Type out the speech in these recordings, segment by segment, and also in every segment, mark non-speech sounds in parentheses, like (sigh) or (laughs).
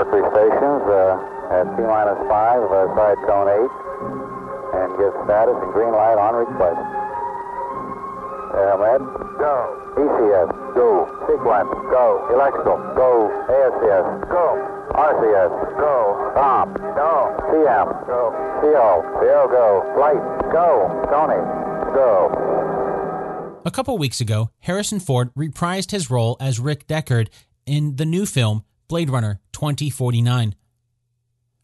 Mercury stations uh, at T minus 5, uh, side cone 8, and give status and green light on request. Aeromed, Go. ECS, go. Sequence, go. Electrical, go. ASCS, Go. RCS, Go. Tom, Go. CM, Go. CO, CO, go. Flight, go. Tony, go. A couple weeks ago, Harrison Ford reprised his role as Rick Deckard in the new film Blade Runner 2049.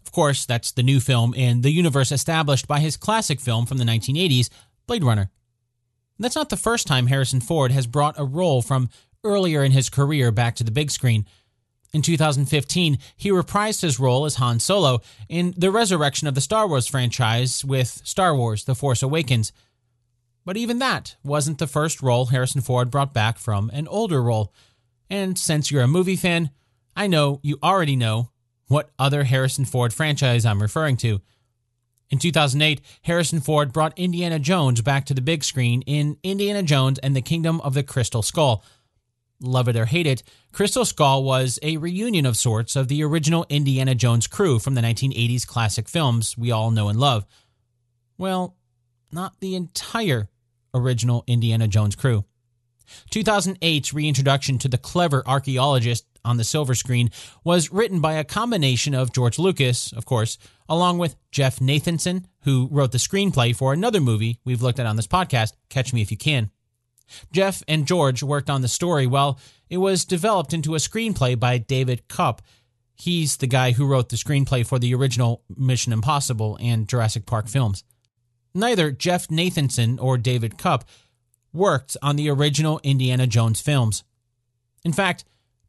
Of course, that's the new film in the universe established by his classic film from the 1980s, Blade Runner. That's not the first time Harrison Ford has brought a role from earlier in his career back to the big screen. In 2015, he reprised his role as Han Solo in the resurrection of the Star Wars franchise with Star Wars The Force Awakens. But even that wasn't the first role Harrison Ford brought back from an older role. And since you're a movie fan, I know you already know what other Harrison Ford franchise I'm referring to. In 2008, Harrison Ford brought Indiana Jones back to the big screen in Indiana Jones and the Kingdom of the Crystal Skull. Love it or hate it, Crystal Skull was a reunion of sorts of the original Indiana Jones crew from the 1980s classic films we all know and love. Well, not the entire original Indiana Jones crew. 2008's reintroduction to the clever archaeologist on the silver screen was written by a combination of George Lucas, of course, along with Jeff Nathanson, who wrote the screenplay for another movie we've looked at on this podcast, Catch Me If You Can. Jeff and George worked on the story while it was developed into a screenplay by David Koepp. He's the guy who wrote the screenplay for the original Mission Impossible and Jurassic Park films. Neither Jeff Nathanson or David Koepp worked on the original Indiana Jones films. In fact,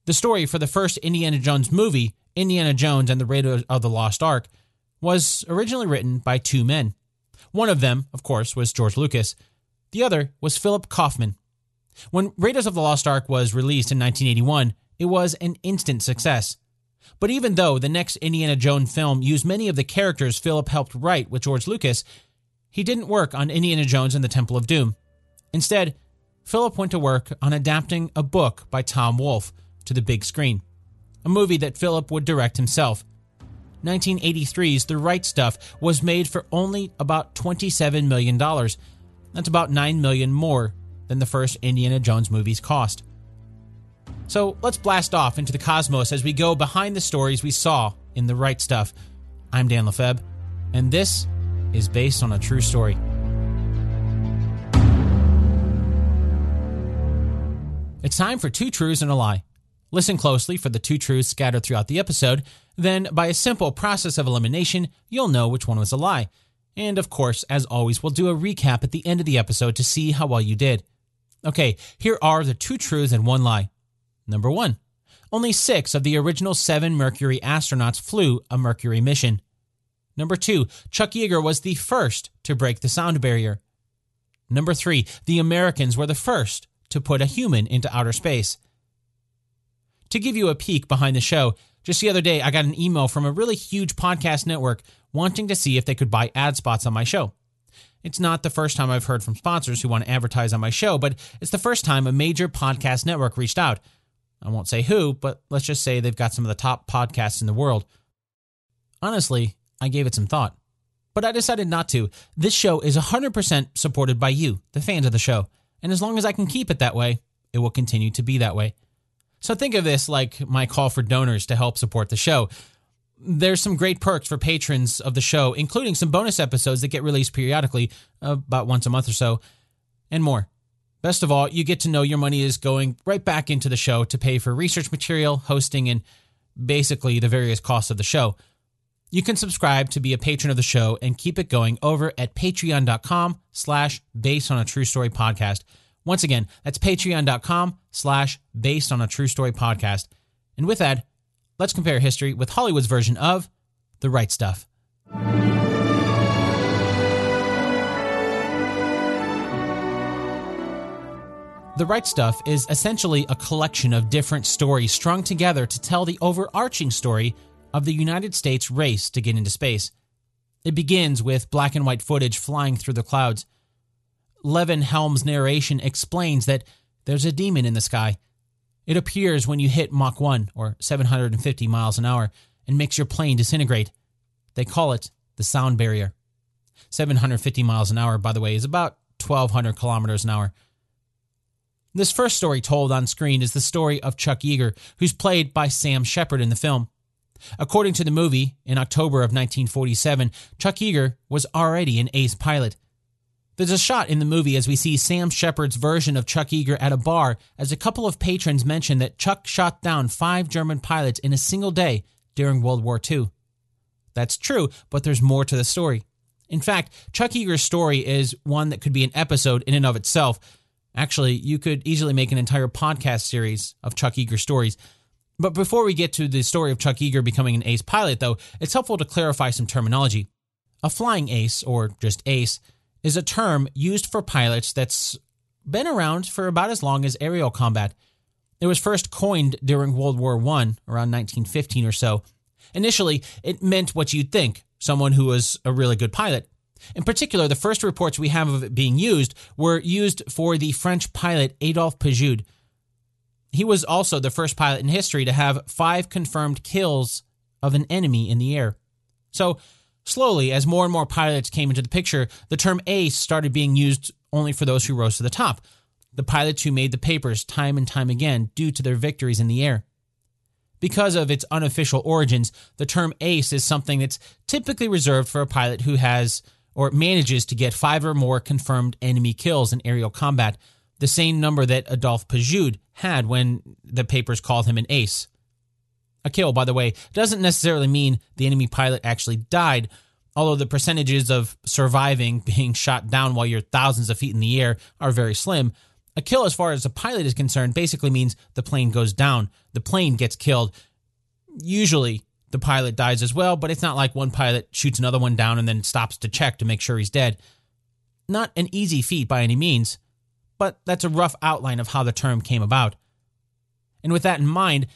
the story for the first Indiana Jones movie, Indiana Jones and the Raiders of the Lost Ark, was originally written by two men. One of them, of course, was George Lucas. The other was Philip Kaufman. When Raiders of the Lost Ark was released in 1981, it was an instant success. But even though the next Indiana Jones film used many of the characters Philip helped write with George Lucas, he didn't work on Indiana Jones and the Temple of Doom. Instead, Philip went to work on adapting a book by Tom Wolfe to the big screen, a movie that Philip would direct himself. 1983's The Right Stuff was made for only about $27 million. That's about 9 million more than the first Indiana Jones movies cost. So let's blast off into the cosmos as we go behind the stories we saw in The Right Stuff. I'm Dan Lefebvre, and this is based on a true story. It's time for two truths and a lie. Listen closely for the two truths scattered throughout the episode. Then, by a simple process of elimination, you'll know which one was a lie. And of course, as always, we'll do a recap at the end of the episode to see how well you did. Okay, here are the two truths and one lie. Number one only six of the original seven Mercury astronauts flew a Mercury mission. Number two, Chuck Yeager was the first to break the sound barrier. Number three, the Americans were the first to put a human into outer space. To give you a peek behind the show, just the other day I got an email from a really huge podcast network wanting to see if they could buy ad spots on my show. It's not the first time I've heard from sponsors who want to advertise on my show, but it's the first time a major podcast network reached out. I won't say who, but let's just say they've got some of the top podcasts in the world. Honestly, I gave it some thought, but I decided not to. This show is 100% supported by you, the fans of the show, and as long as I can keep it that way, it will continue to be that way. So think of this like my call for donors to help support the show. There's some great perks for patrons of the show, including some bonus episodes that get released periodically, uh, about once a month or so, and more. Best of all, you get to know your money is going right back into the show to pay for research material, hosting, and basically the various costs of the show. You can subscribe to be a patron of the show and keep it going over at patreon.com slash based on a true story podcast. Once again, that's patreon.com slash based on a true story podcast. And with that, let's compare history with Hollywood's version of The Right Stuff. The Right Stuff is essentially a collection of different stories strung together to tell the overarching story of the United States race to get into space. It begins with black and white footage flying through the clouds. Levon Helm's narration explains that there's a demon in the sky. It appears when you hit Mach 1, or 750 miles an hour, and makes your plane disintegrate. They call it the sound barrier. 750 miles an hour, by the way, is about 1,200 kilometers an hour. This first story told on screen is the story of Chuck Yeager, who's played by Sam Shepard in the film. According to the movie, in October of 1947, Chuck Yeager was already an ace pilot. There's a shot in the movie as we see Sam Shepard's version of Chuck Yeager at a bar as a couple of patrons mention that Chuck shot down five German pilots in a single day during World War II. That's true, but there's more to the story. In fact, Chuck Yeager's story is one that could be an episode in and of itself. Actually, you could easily make an entire podcast series of Chuck Yeager stories. But before we get to the story of Chuck Yeager becoming an ace pilot, though, it's helpful to clarify some terminology. A flying ace, or just ace, is a term used for pilots that's been around for about as long as aerial combat. It was first coined during World War I, around 1915 or so. Initially, it meant what you'd think someone who was a really good pilot. In particular, the first reports we have of it being used were used for the French pilot Adolphe Pajud. He was also the first pilot in history to have five confirmed kills of an enemy in the air. So, slowly, as more and more pilots came into the picture, the term ace started being used only for those who rose to the top, the pilots who made the papers time and time again due to their victories in the air. Because of its unofficial origins, the term ace is something that's typically reserved for a pilot who has or manages to get five or more confirmed enemy kills in aerial combat, the same number that Adolphe Pajud had when the papers called him an ace. A kill, by the way, doesn't necessarily mean the enemy pilot actually died, although the percentages of surviving (laughs) being shot down while you're thousands of feet in the air are very slim. A kill, as far as a pilot is concerned, basically means the plane goes down. The plane gets killed. Usually, the pilot dies as well, but it's not like one pilot shoots another one down and then stops to check to make sure he's dead. Not an easy feat by any means, but that's a rough outline of how the term came about. And with that in mind,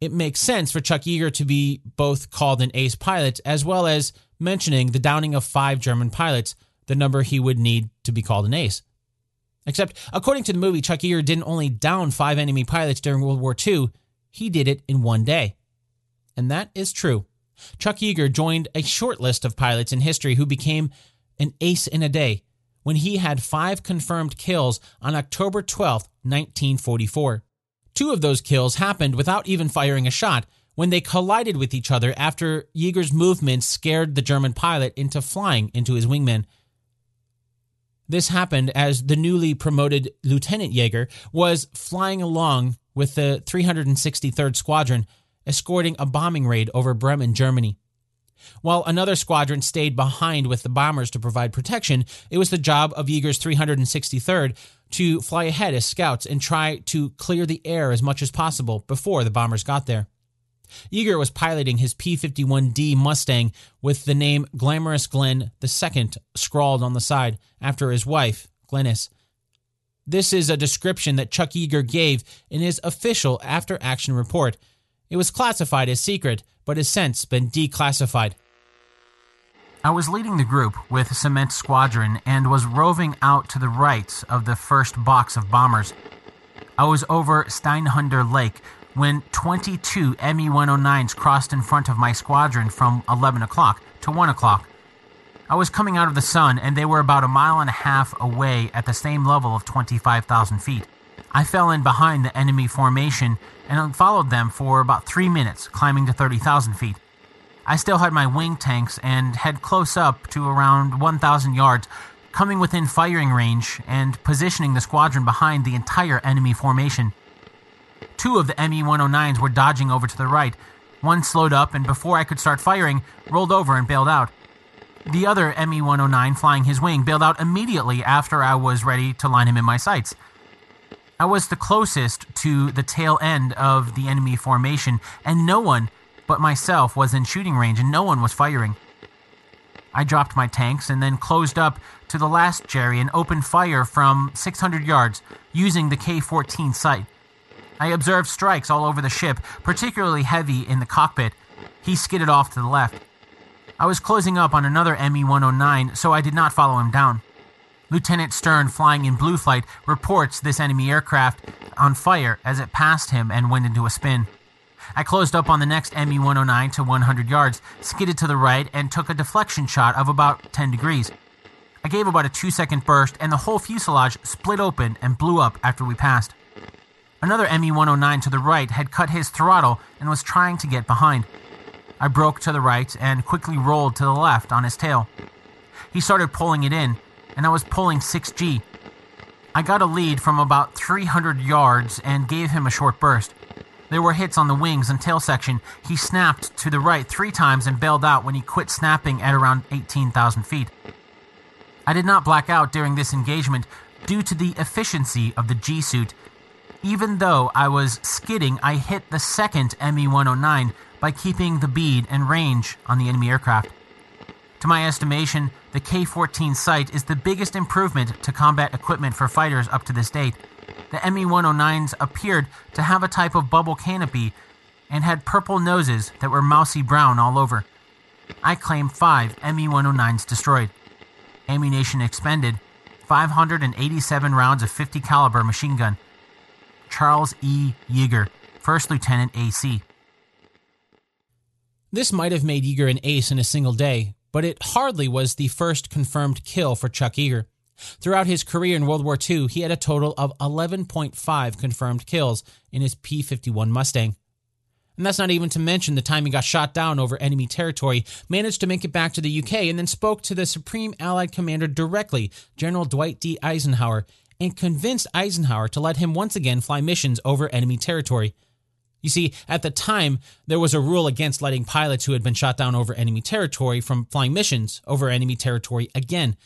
it makes sense for Chuck Yeager to be both called an ace pilot as well as mentioning the downing of five German pilots, the number he would need to be called an ace. Except, according to the movie, Chuck Yeager didn't only down five enemy pilots during World War II, he did it in one day. And that is true. Chuck Yeager joined a short list of pilots in history who became an ace in a day when he had five confirmed kills on October 12, 1944. Two of those kills happened without even firing a shot when they collided with each other after Yeager's movements scared the German pilot into flying into his wingman. This happened as the newly promoted Lieutenant Yeager was flying along with the 363rd Squadron, escorting a bombing raid over Bremen, Germany. While another squadron stayed behind with the bombers to provide protection, it was the job of Yeager's 363rd to fly ahead as scouts and try to clear the air as much as possible before the bombers got there. Yeager was piloting his P 51D Mustang with the name Glamorous Glenn II scrawled on the side after his wife, Glennis. This is a description that Chuck Yeager gave in his official after action report. It was classified as secret, but has since been declassified. I was leading the group with Cement Squadron and was roving out to the right of the first box of bombers. I was over Steinhuder Lake when 22 Me 109s crossed in front of my squadron from 11 o'clock to 1 o'clock. I was coming out of the sun, and they were about a mile and a half away at the same level of 25,000 feet. I fell in behind the enemy formation and followed them for about three minutes, climbing to 30,000 feet. I still had my wing tanks and head close up to around 1,000 yards, coming within firing range and positioning the squadron behind the entire enemy formation. Two of the Me 109s were dodging over to the right. One slowed up and, before I could start firing, rolled over and bailed out. The other Me 109 flying his wing bailed out immediately after I was ready to line him in my sights. I was the closest to the tail end of the enemy formation, and no one but myself was in shooting range, and no one was firing. I dropped my tanks and then closed up to the last Jerry and opened fire from 600 yards using the K 14 sight. I observed strikes all over the ship, particularly heavy in the cockpit. He skidded off to the left. I was closing up on another Me 109, so I did not follow him down. Lieutenant Stern, flying in blue flight, reports this enemy aircraft on fire as it passed him and went into a spin. I closed up on the next ME 109 to 100 yards, skidded to the right, and took a deflection shot of about 10 degrees. I gave about a two second burst, and the whole fuselage split open and blew up after we passed. Another ME 109 to the right had cut his throttle and was trying to get behind. I broke to the right and quickly rolled to the left on his tail. He started pulling it in, and I was pulling 6G. I got a lead from about 300 yards and gave him a short burst. There were hits on the wings and tail section. He snapped to the right three times and bailed out when he quit snapping at around 18,000 feet. I did not black out during this engagement due to the efficiency of the G suit. Even though I was skidding, I hit the second ME 109 by keeping the bead and range on the enemy aircraft. To my estimation, the K 14 sight is the biggest improvement to combat equipment for fighters up to this date. The ME 109s appeared to have a type of bubble canopy and had purple noses that were mousy brown all over. I claim five ME 109s destroyed ammunition expended, 587 rounds of 50 caliber machine gun. Charles E. Yeager, First Lieutenant AC. This might have made Yeager an ace in a single day, but it hardly was the first confirmed kill for Chuck Yeager. Throughout his career in World War II, he had a total of 11.5 confirmed kills in his P 51 Mustang. And that's not even to mention the time he got shot down over enemy territory, managed to make it back to the UK, and then spoke to the Supreme Allied Commander directly, General Dwight D. Eisenhower, and convinced Eisenhower to let him once again fly missions over enemy territory. You see, at the time, there was a rule against letting pilots who had been shot down over enemy territory from flying missions over enemy territory again.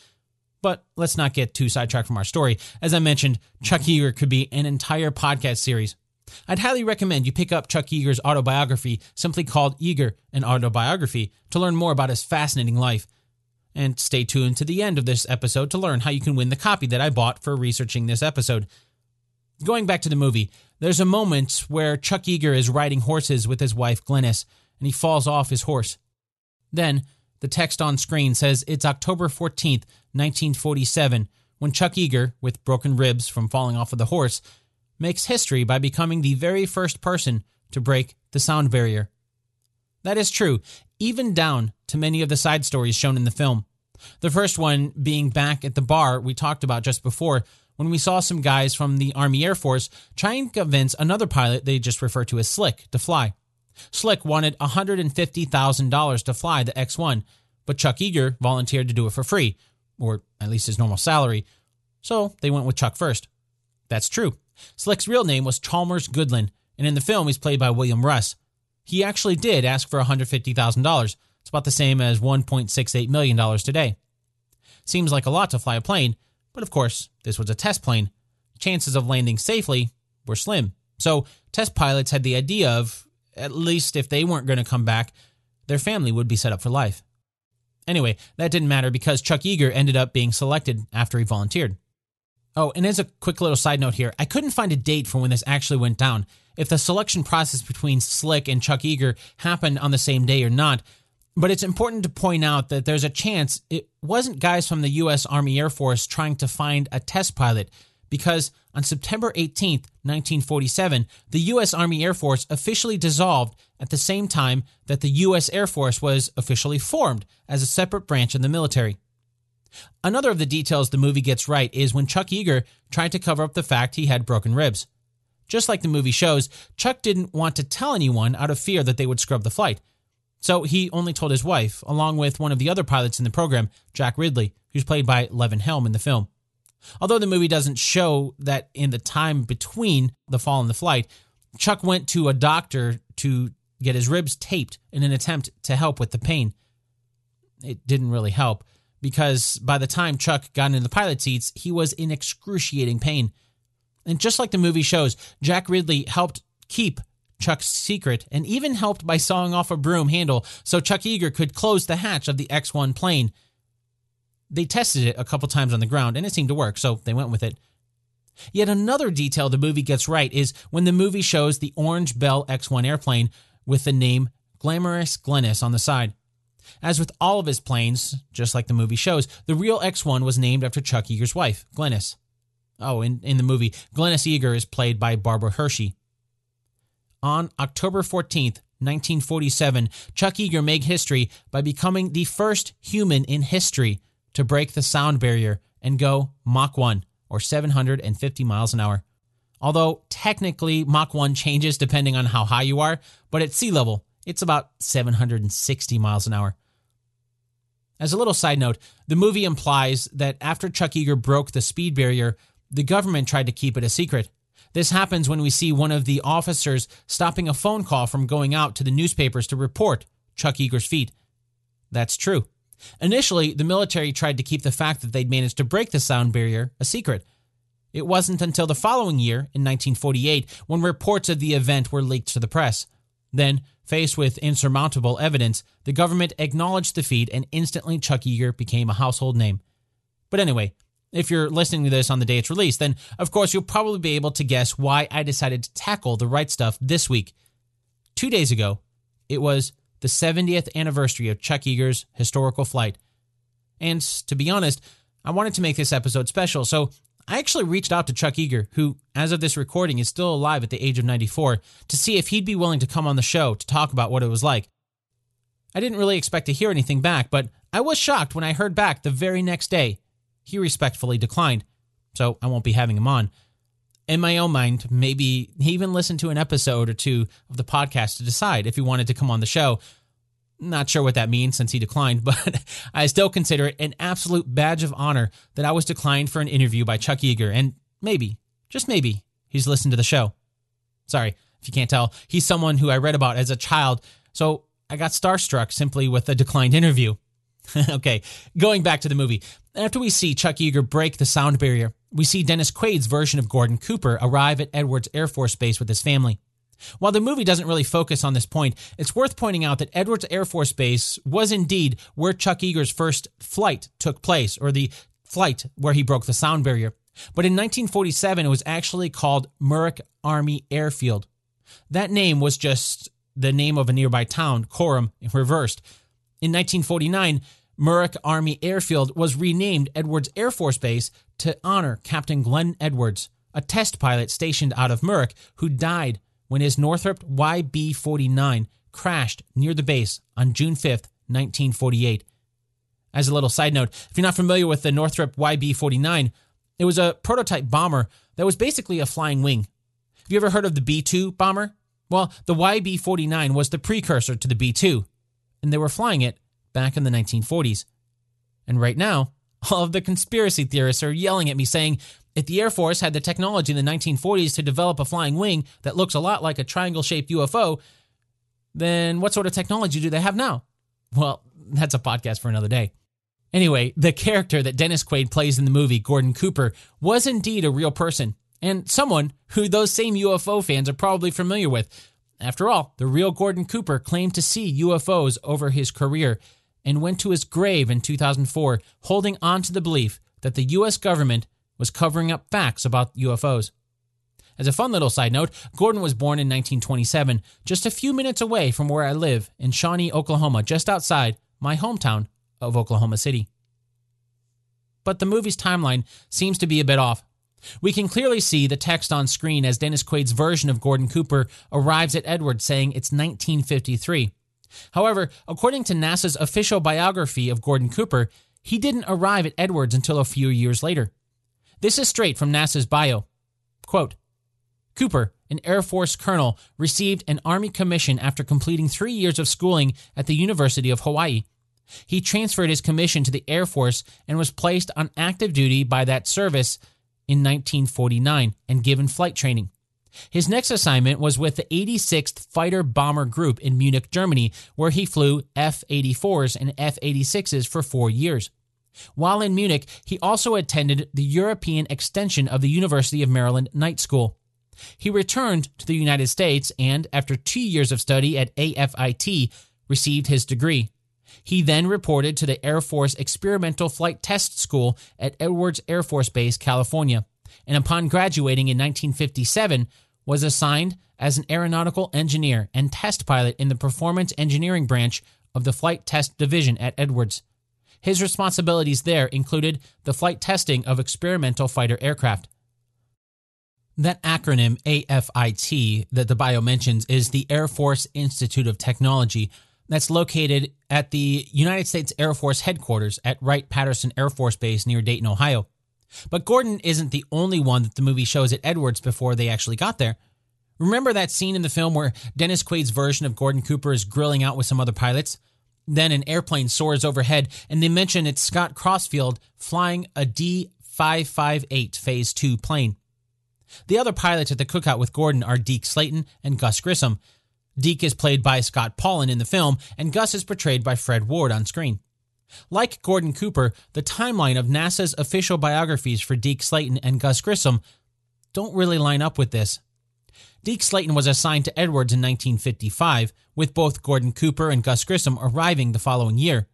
But let's not get too sidetracked from our story. As I mentioned, Chuck Yeager could be an entire podcast series. I'd highly recommend you pick up Chuck Yeager's autobiography, simply called Yeager, an autobiography, to learn more about his fascinating life. And stay tuned to the end of this episode to learn how you can win the copy that I bought for researching this episode. Going back to the movie, there's a moment where Chuck Yeager is riding horses with his wife Glennis, and he falls off his horse. Then, the text on screen says it's October 14th, 1947, when Chuck Yeager, with broken ribs from falling off of the horse, makes history by becoming the very first person to break the sound barrier. That is true, even down to many of the side stories shown in the film. The first one being back at the bar we talked about just before, when we saw some guys from the Army Air Force try and convince another pilot they just refer to as Slick to fly. Slick wanted $150,000 to fly the X 1, but Chuck Yeager volunteered to do it for free, or at least his normal salary. So they went with Chuck first. That's true. Slick's real name was Chalmers Goodlin, and in the film he's played by William Russ. He actually did ask for $150,000. It's about the same as $1.68 million today. Seems like a lot to fly a plane, but of course, this was a test plane. Chances of landing safely were slim. So, test pilots had the idea of, at least if they weren't going to come back, their family would be set up for life. Anyway, that didn't matter because Chuck Yeager ended up being selected after he volunteered. Oh, and as a quick little side note here, I couldn't find a date for when this actually went down. If the selection process between Slick and Chuck Yeager happened on the same day or not, but it's important to point out that there's a chance it wasn't guys from the U.S. Army Air Force trying to find a test pilot, because on September 18th, 1947, the U.S. Army Air Force officially dissolved at the same time that the U.S. Air Force was officially formed as a separate branch of the military. Another of the details the movie gets right is when Chuck Yeager tried to cover up the fact he had broken ribs. Just like the movie shows, Chuck didn't want to tell anyone out of fear that they would scrub the flight. So he only told his wife, along with one of the other pilots in the program, Jack Ridley, who's played by Levon Helm in the film. Although the movie doesn't show that in the time between the fall and the flight, Chuck went to a doctor to get his ribs taped in an attempt to help with the pain. It didn't really help because by the time Chuck got into the pilot seats, he was in excruciating pain. And just like the movie shows, Jack Ridley helped keep Chuck's secret and even helped by sawing off a broom handle so Chuck Yeager could close the hatch of the X 1 plane. They tested it a couple times on the ground and it seemed to work, so they went with it. Yet another detail the movie gets right is when the movie shows the Orange Bell X 1 airplane with the name Glamorous Glennis on the side. As with all of his planes, just like the movie shows, the real X 1 was named after Chuck Yeager's wife, Glennis. Oh, in, in the movie, Glennis Yeager is played by Barbara Hershey. On October 14th, 1947, Chuck Yeager made history by becoming the first human in history to break the sound barrier and go Mach 1, or 750 miles an hour. Although technically Mach 1 changes depending on how high you are, but at sea level, it's about 760 miles an hour. As a little side note, the movie implies that after Chuck Yeager broke the speed barrier, the government tried to keep it a secret. This happens when we see one of the officers stopping a phone call from going out to the newspapers to report Chuck Yeager's feat. That's true. Initially, the military tried to keep the fact that they'd managed to break the sound barrier a secret. It wasn't until the following year, in 1948, when reports of the event were leaked to the press. Then, faced with insurmountable evidence, the government acknowledged the feat and instantly Chuck Yeager became a household name. But anyway, if you're listening to this on the day it's released, then of course you'll probably be able to guess why I decided to tackle the right stuff this week. Two days ago, it was the 70th anniversary of Chuck Yeager's historical flight. And to be honest, I wanted to make this episode special, so I actually reached out to Chuck Yeager, who, as of this recording, is still alive at the age of 94, to see if he'd be willing to come on the show to talk about what it was like. I didn't really expect to hear anything back, but I was shocked when I heard back the very next day he respectfully declined, so I won't be having him on. In my own mind, maybe he even listened to an episode or two of the podcast to decide if he wanted to come on the show. Not sure what that means since he declined, (laughs) but I still consider it an absolute badge of honor that I was declined for an interview by Chuck Yeager, and maybe, just maybe, he's listened to the show. Sorry, if you can't tell, he's someone who I read about as a child, so I got starstruck simply with a declined interview. (laughs) okay, going back to the movie. After we see Chuck Yeager break the sound barrier, we see Dennis Quaid's version of Gordon Cooper arrive at Edwards Air Force Base with his family. While the movie doesn't really focus on this point, it's worth pointing out that Edwards Air Force Base was indeed where Chuck Yeager's first flight took place, or the flight where he broke the sound barrier. But in 1947, it was actually called Muroc Army Airfield. That name was just the name of a nearby town, Corum, reversed. In 1949, Muroc Army Airfield was renamed Edwards Air Force Base to honor Captain Glenn Edwards, a test pilot stationed out of Muroc who died when his Northrop YB 49 crashed near the base on June 5, 1948. As a little side note, if you're not familiar with the Northrop YB 49, it was a prototype bomber that was basically a flying wing. Have you ever heard of the B 2 bomber? Well, the YB 49 was the precursor to the B 2 and they were flying it back in the 1940s. And right now, all of the conspiracy theorists are yelling at me saying, if the Air Force had the technology in the 1940s to develop a flying wing that looks a lot like a triangle shaped UFO, then what sort of technology do they have now? Well, that's a podcast for another day. Anyway, the character that Dennis Quaid plays in the movie, Gordon Cooper, was indeed a real person and someone who those same UFO fans are probably familiar with. After all, the real Gordon Cooper claimed to see UFOs over his career and went to his grave in 2004 holding on to the belief that the U.S. government was covering up facts about UFOs. As a fun little side note, Gordon was born in 1927, just a few minutes away from where I live in Shawnee, Oklahoma, just outside my hometown of Oklahoma City. But the movie's timeline seems to be a bit off. We can clearly see the text on screen as Dennis Quaid's version of Gordon Cooper arrives at Edwards saying it's 1953. However, according to NASA's official biography of Gordon Cooper, he didn't arrive at Edwards until a few years later. This is straight from NASA's bio. Quote, Cooper, an Air Force colonel, received an Army commission after completing three years of schooling at the University of Hawaii. He transferred his commission to the Air Force and was placed on active duty by that service in 1949 and given flight training. His next assignment was with the 86th Fighter Bomber Group in Munich, Germany, where he flew F 84s and F 86s for four years. While in Munich, he also attended the European extension of the University of Maryland Night School. He returned to the United States and, after two years of study at AFIT, received his degree. He then reported to the Air Force Experimental Flight Test School at Edwards Air Force Base, California, and upon graduating in 1957, was assigned as an aeronautical engineer and test pilot in the Performance Engineering branch of the Flight Test Division at Edwards. His responsibilities there included the flight testing of experimental fighter aircraft. That acronym AFIT that the bio mentions is the Air Force Institute of Technology that's located at the United States Air Force headquarters at Wright Patterson Air Force Base near Dayton, Ohio. But Gordon isn't the only one that the movie shows at Edwards before they actually got there. Remember that scene in the film where Dennis Quaid's version of Gordon Cooper is grilling out with some other pilots? Then an airplane soars overhead, and they mention it's Scott Crossfield flying a D 558 Phase 2 plane. The other pilots at the cookout with Gordon are Deke Slayton and Gus Grissom. Deke is played by Scott Paulin in the film, and Gus is portrayed by Fred Ward on screen. Like Gordon Cooper, the timeline of NASA's official biographies for Deke Slayton and Gus Grissom don't really line up with this. Deke Slayton was assigned to Edwards in 1955, with both Gordon Cooper and Gus Grissom arriving the following year.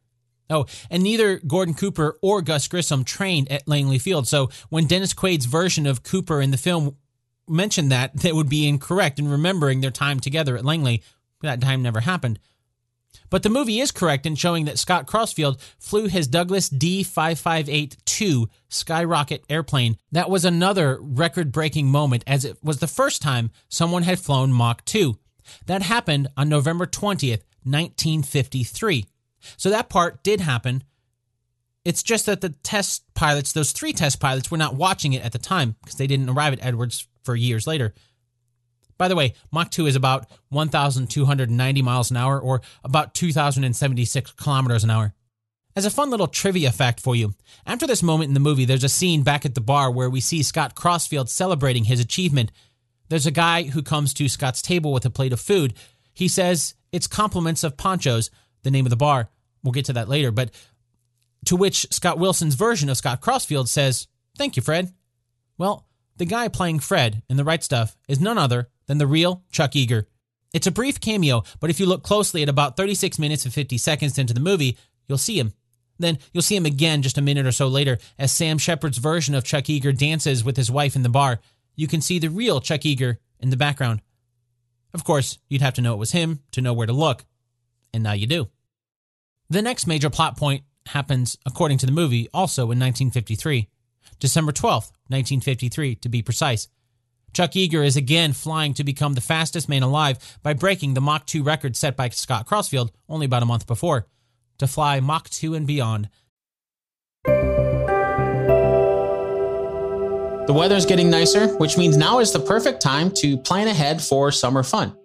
Oh, and neither Gordon Cooper or Gus Grissom trained at Langley Field. So when Dennis Quaid's version of Cooper in the film mentioned that, that would be incorrect in remembering their time together at Langley. That time never happened. But the movie is correct in showing that Scott Crossfield flew his Douglas D 5582 Skyrocket airplane. That was another record breaking moment as it was the first time someone had flown Mach 2. That happened on November 20th, 1953. So that part did happen. It's just that the test pilots, those three test pilots, were not watching it at the time because they didn't arrive at Edwards for years later. By the way, Mach 2 is about 1,290 miles an hour or about 2,076 kilometers an hour. As a fun little trivia fact for you, after this moment in the movie, there's a scene back at the bar where we see Scott Crossfield celebrating his achievement. There's a guy who comes to Scott's table with a plate of food. He says it's compliments of Pancho's, the name of the bar. We'll get to that later, but to which Scott Wilson's version of Scott Crossfield says, Thank you, Fred. Well, the guy playing Fred in The Right Stuff is none other than the real Chuck Yeager. It's a brief cameo, but if you look closely at about 36 minutes and 50 seconds into the movie, you'll see him. Then you'll see him again just a minute or so later as Sam Shepard's version of Chuck Yeager dances with his wife in the bar. You can see the real Chuck Yeager in the background. Of course, you'd have to know it was him to know where to look. And now you do. The next major plot point happens, according to the movie, also in 1953. December 12th, 1953, to be precise. Chuck Yeager is again flying to become the fastest man alive by breaking the Mach 2 record set by Scott Crossfield only about a month before, to fly Mach 2 and beyond. The weather's getting nicer, which means now is the perfect time to plan ahead for summer fun.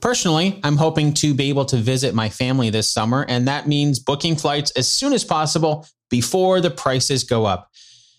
Personally, I'm hoping to be able to visit my family this summer, and that means booking flights as soon as possible before the prices go up.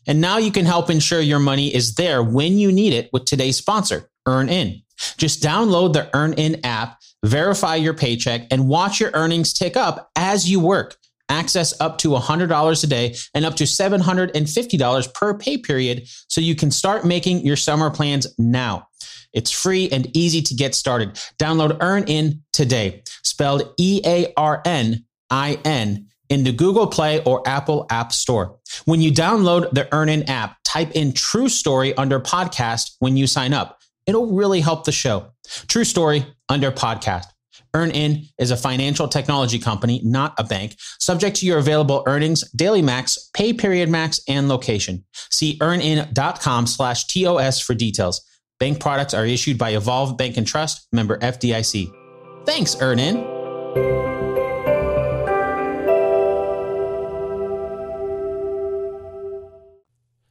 And now you can help ensure your money is there when you need it with today's sponsor, EarnIn. Just download the EarnIn app, verify your paycheck, and watch your earnings tick up as you work. Access up to $100 a day and up to $750 per pay period so you can start making your summer plans now. It's free and easy to get started. Download EarnIn today, spelled E A R N I N, in the Google Play or Apple App Store. When you download the EarnIn app, type in True Story under podcast when you sign up. It'll really help the show. True Story under podcast. EarnIn is a financial technology company, not a bank, subject to your available earnings, daily max, pay period max, and location. See earnin.com slash TOS for details. Bank products are issued by Evolve Bank and Trust, member FDIC. Thanks, EarnIn.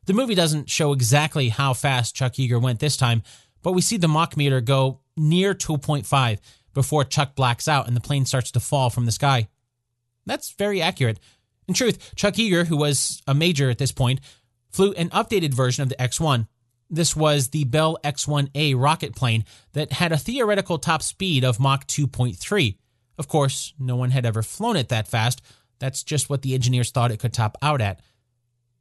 The movie doesn't show exactly how fast Chuck Yeager went this time, but we see the Mach meter go near 2.5 before Chuck blacks out and the plane starts to fall from the sky. That's very accurate. In truth, Chuck Yeager, who was a major at this point, flew an updated version of the X 1. This was the Bell X 1A rocket plane that had a theoretical top speed of Mach 2.3. Of course, no one had ever flown it that fast. That's just what the engineers thought it could top out at.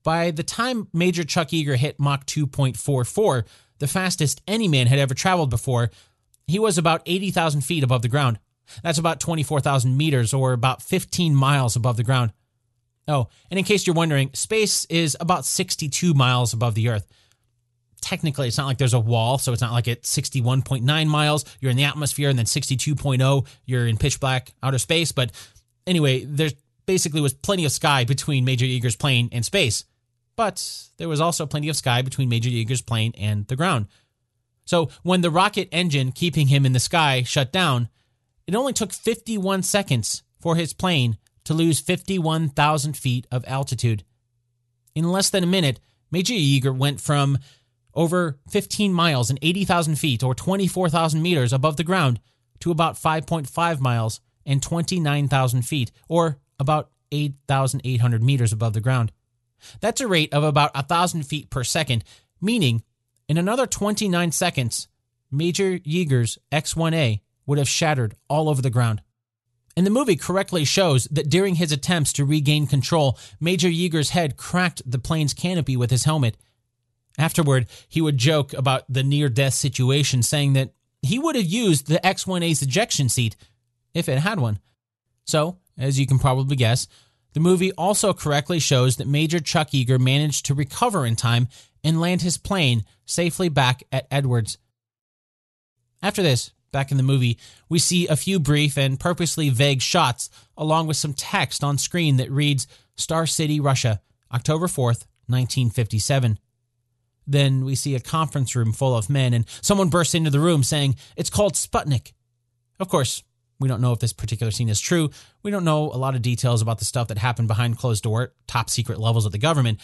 By the time Major Chuck Yeager hit Mach 2.44, the fastest any man had ever traveled before, he was about 80,000 feet above the ground. That's about 24,000 meters or about 15 miles above the ground. Oh, and in case you're wondering, space is about 62 miles above the Earth. Technically, it's not like there's a wall, so it's not like at 61.9 miles, you're in the atmosphere, and then 62.0, you're in pitch black outer space. But anyway, there basically was plenty of sky between Major Yeager's plane and space. But there was also plenty of sky between Major Yeager's plane and the ground. So when the rocket engine keeping him in the sky shut down, it only took 51 seconds for his plane to lose 51,000 feet of altitude. In less than a minute, Major Yeager went from over 15 miles and 80,000 feet or 24,000 meters above the ground to about 5.5 miles and 29,000 feet or about 8,800 meters above the ground. That's a rate of about 1,000 feet per second, meaning in another 29 seconds, Major Yeager's X 1A would have shattered all over the ground. And the movie correctly shows that during his attempts to regain control, Major Yeager's head cracked the plane's canopy with his helmet. Afterward, he would joke about the near death situation, saying that he would have used the X 1A's ejection seat if it had one. So, as you can probably guess, the movie also correctly shows that Major Chuck Yeager managed to recover in time and land his plane safely back at Edwards. After this, back in the movie, we see a few brief and purposely vague shots along with some text on screen that reads Star City, Russia, October 4th, 1957. Then we see a conference room full of men, and someone bursts into the room saying, It's called Sputnik. Of course, we don't know if this particular scene is true. We don't know a lot of details about the stuff that happened behind closed door, top secret levels of the government,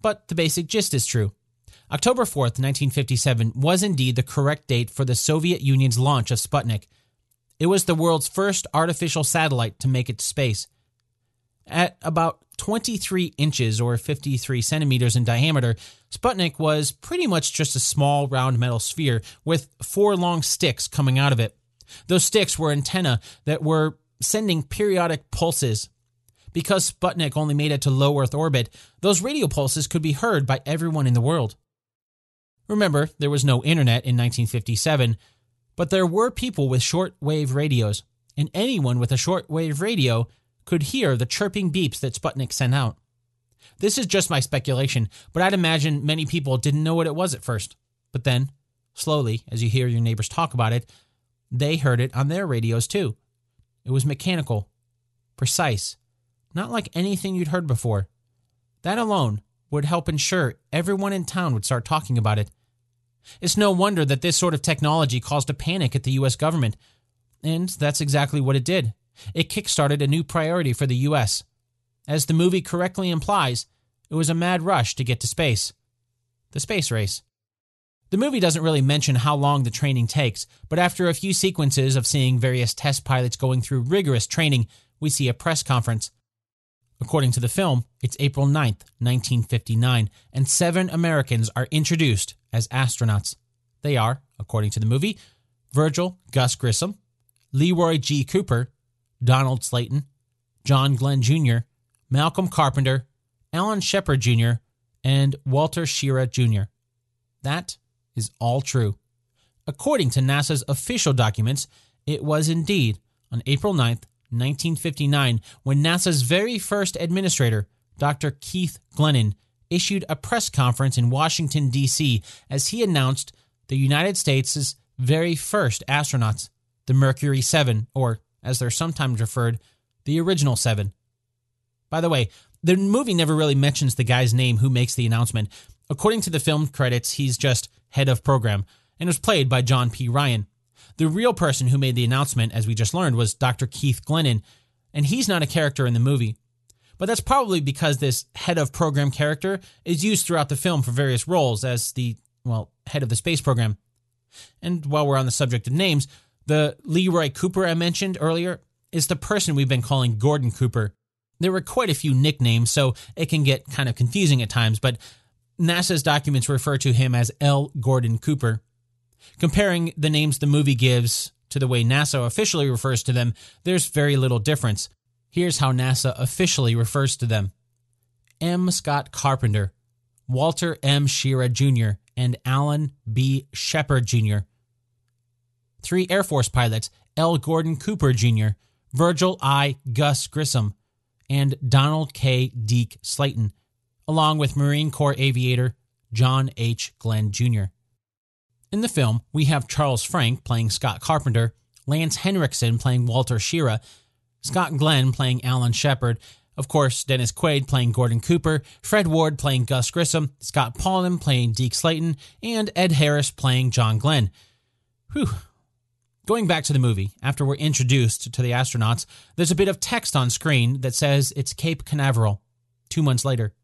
but the basic gist is true. October 4th, 1957 was indeed the correct date for the Soviet Union's launch of Sputnik. It was the world's first artificial satellite to make it to space. At about 23 inches or 53 centimeters in diameter, Sputnik was pretty much just a small round metal sphere with four long sticks coming out of it. Those sticks were antennae that were sending periodic pulses. Because Sputnik only made it to low Earth orbit, those radio pulses could be heard by everyone in the world. Remember, there was no internet in 1957, but there were people with short-wave radios, and anyone with a short-wave radio could hear the chirping beeps that Sputnik sent out. This is just my speculation, but I'd imagine many people didn't know what it was at first. But then, slowly, as you hear your neighbors talk about it, they heard it on their radios too. It was mechanical, precise, not like anything you'd heard before. That alone would help ensure everyone in town would start talking about it. It's no wonder that this sort of technology caused a panic at the US government. And that's exactly what it did. It kickstarted a new priority for the US. As the movie correctly implies, it was a mad rush to get to space. The space race. The movie doesn't really mention how long the training takes, but after a few sequences of seeing various test pilots going through rigorous training, we see a press conference. According to the film, it's April 9th, 1959, and seven Americans are introduced as astronauts. They are, according to the movie, Virgil Gus Grissom, Leroy G. Cooper, Donald Slayton, John Glenn Jr., Malcolm Carpenter, Alan Shepard Jr., and Walter Schirra Jr. That is all true. According to NASA's official documents, it was indeed on April 9th, 1959, when NASA's very first administrator, Dr. Keith Glennan, issued a press conference in Washington, D.C., as he announced the United States' very first astronauts, the Mercury 7, or as they're sometimes referred, the original 7. By the way, the movie never really mentions the guy's name who makes the announcement. According to the film credits, he's just head of program, and was played by John P. Ryan. The real person who made the announcement, as we just learned, was Dr. Keith Glennan, and he's not a character in the movie. But that's probably because this head of program character is used throughout the film for various roles as the, well, head of the space program. And while we're on the subject of names, the Leroy Cooper I mentioned earlier is the person we've been calling Gordon Cooper. There were quite a few nicknames, so it can get kind of confusing at times, but NASA's documents refer to him as L. Gordon Cooper. Comparing the names the movie gives to the way NASA officially refers to them, there's very little difference. Here's how NASA officially refers to them M. Scott Carpenter, Walter M. Schirra Jr., and Alan B. Shepard Jr. Three Air Force pilots L. Gordon Cooper Jr., Virgil I. Gus Grissom, and Donald K. Deke Slayton along with Marine Corps aviator John H. Glenn Jr. In the film, we have Charles Frank playing Scott Carpenter, Lance Henriksen playing Walter Schirra, Scott Glenn playing Alan Shepard, Of course, Dennis Quaid playing Gordon Cooper, Fred Ward playing Gus Grissom, Scott Paulin playing Deke Slayton, and Ed Harris playing John Glenn. Whew. Going back to the movie, after we're introduced to the astronauts, there's a bit of text on screen that says it's Cape Canaveral, two months later.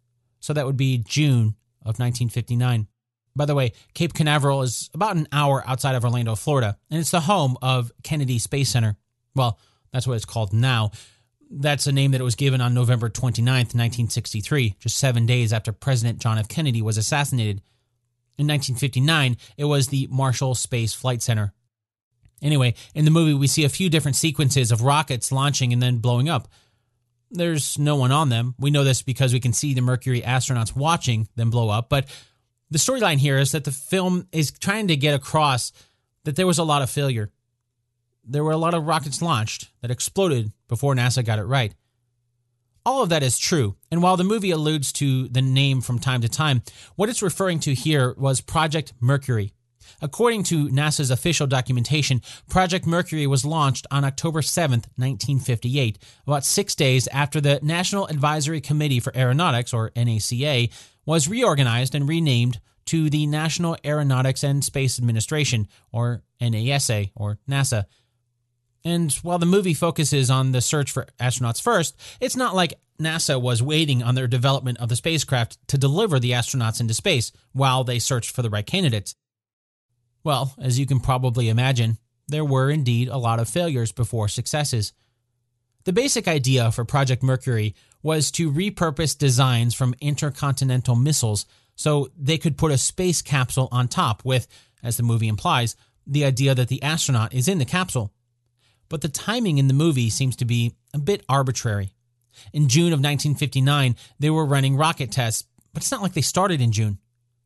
So that would be June of 1959. By the way, Cape Canaveral is about an hour outside of Orlando, Florida, and it's the home of Kennedy Space Center. Well, that's what it's called now. That's a name that it was given on November 29th, 1963, just seven days after President John F. Kennedy was assassinated. In 1959, it was the Marshall Space Flight Center. Anyway, in the movie, we see a few different sequences of rockets launching and then blowing up. There's no one on them. We know this because we can see the Mercury astronauts watching them blow up, but the storyline here is that the film is trying to get across that there was a lot of failure. There were a lot of rockets launched that exploded before NASA got it right. All of that is true, and while the movie alludes to the name from time to time, what it's referring to here was Project Mercury. According to NASA's official documentation, Project Mercury was launched on October 7, 1958, about six days after the National Advisory Committee for Aeronautics, or NACA, was reorganized and renamed to the National Aeronautics and Space Administration, or NASA, or NASA. And while the movie focuses on the search for astronauts first, it's not like NASA was waiting on their development of the spacecraft to deliver the astronauts into space while they searched for the right candidates. Well, as you can probably imagine, there were indeed a lot of failures before successes. The basic idea for Project Mercury was to repurpose designs from intercontinental missiles so they could put a space capsule on top with, as the movie implies, the idea that the astronaut is in the capsule. But the timing in the movie seems to be a bit arbitrary. In June of 1959, they were running rocket tests, but it's not like they started in June,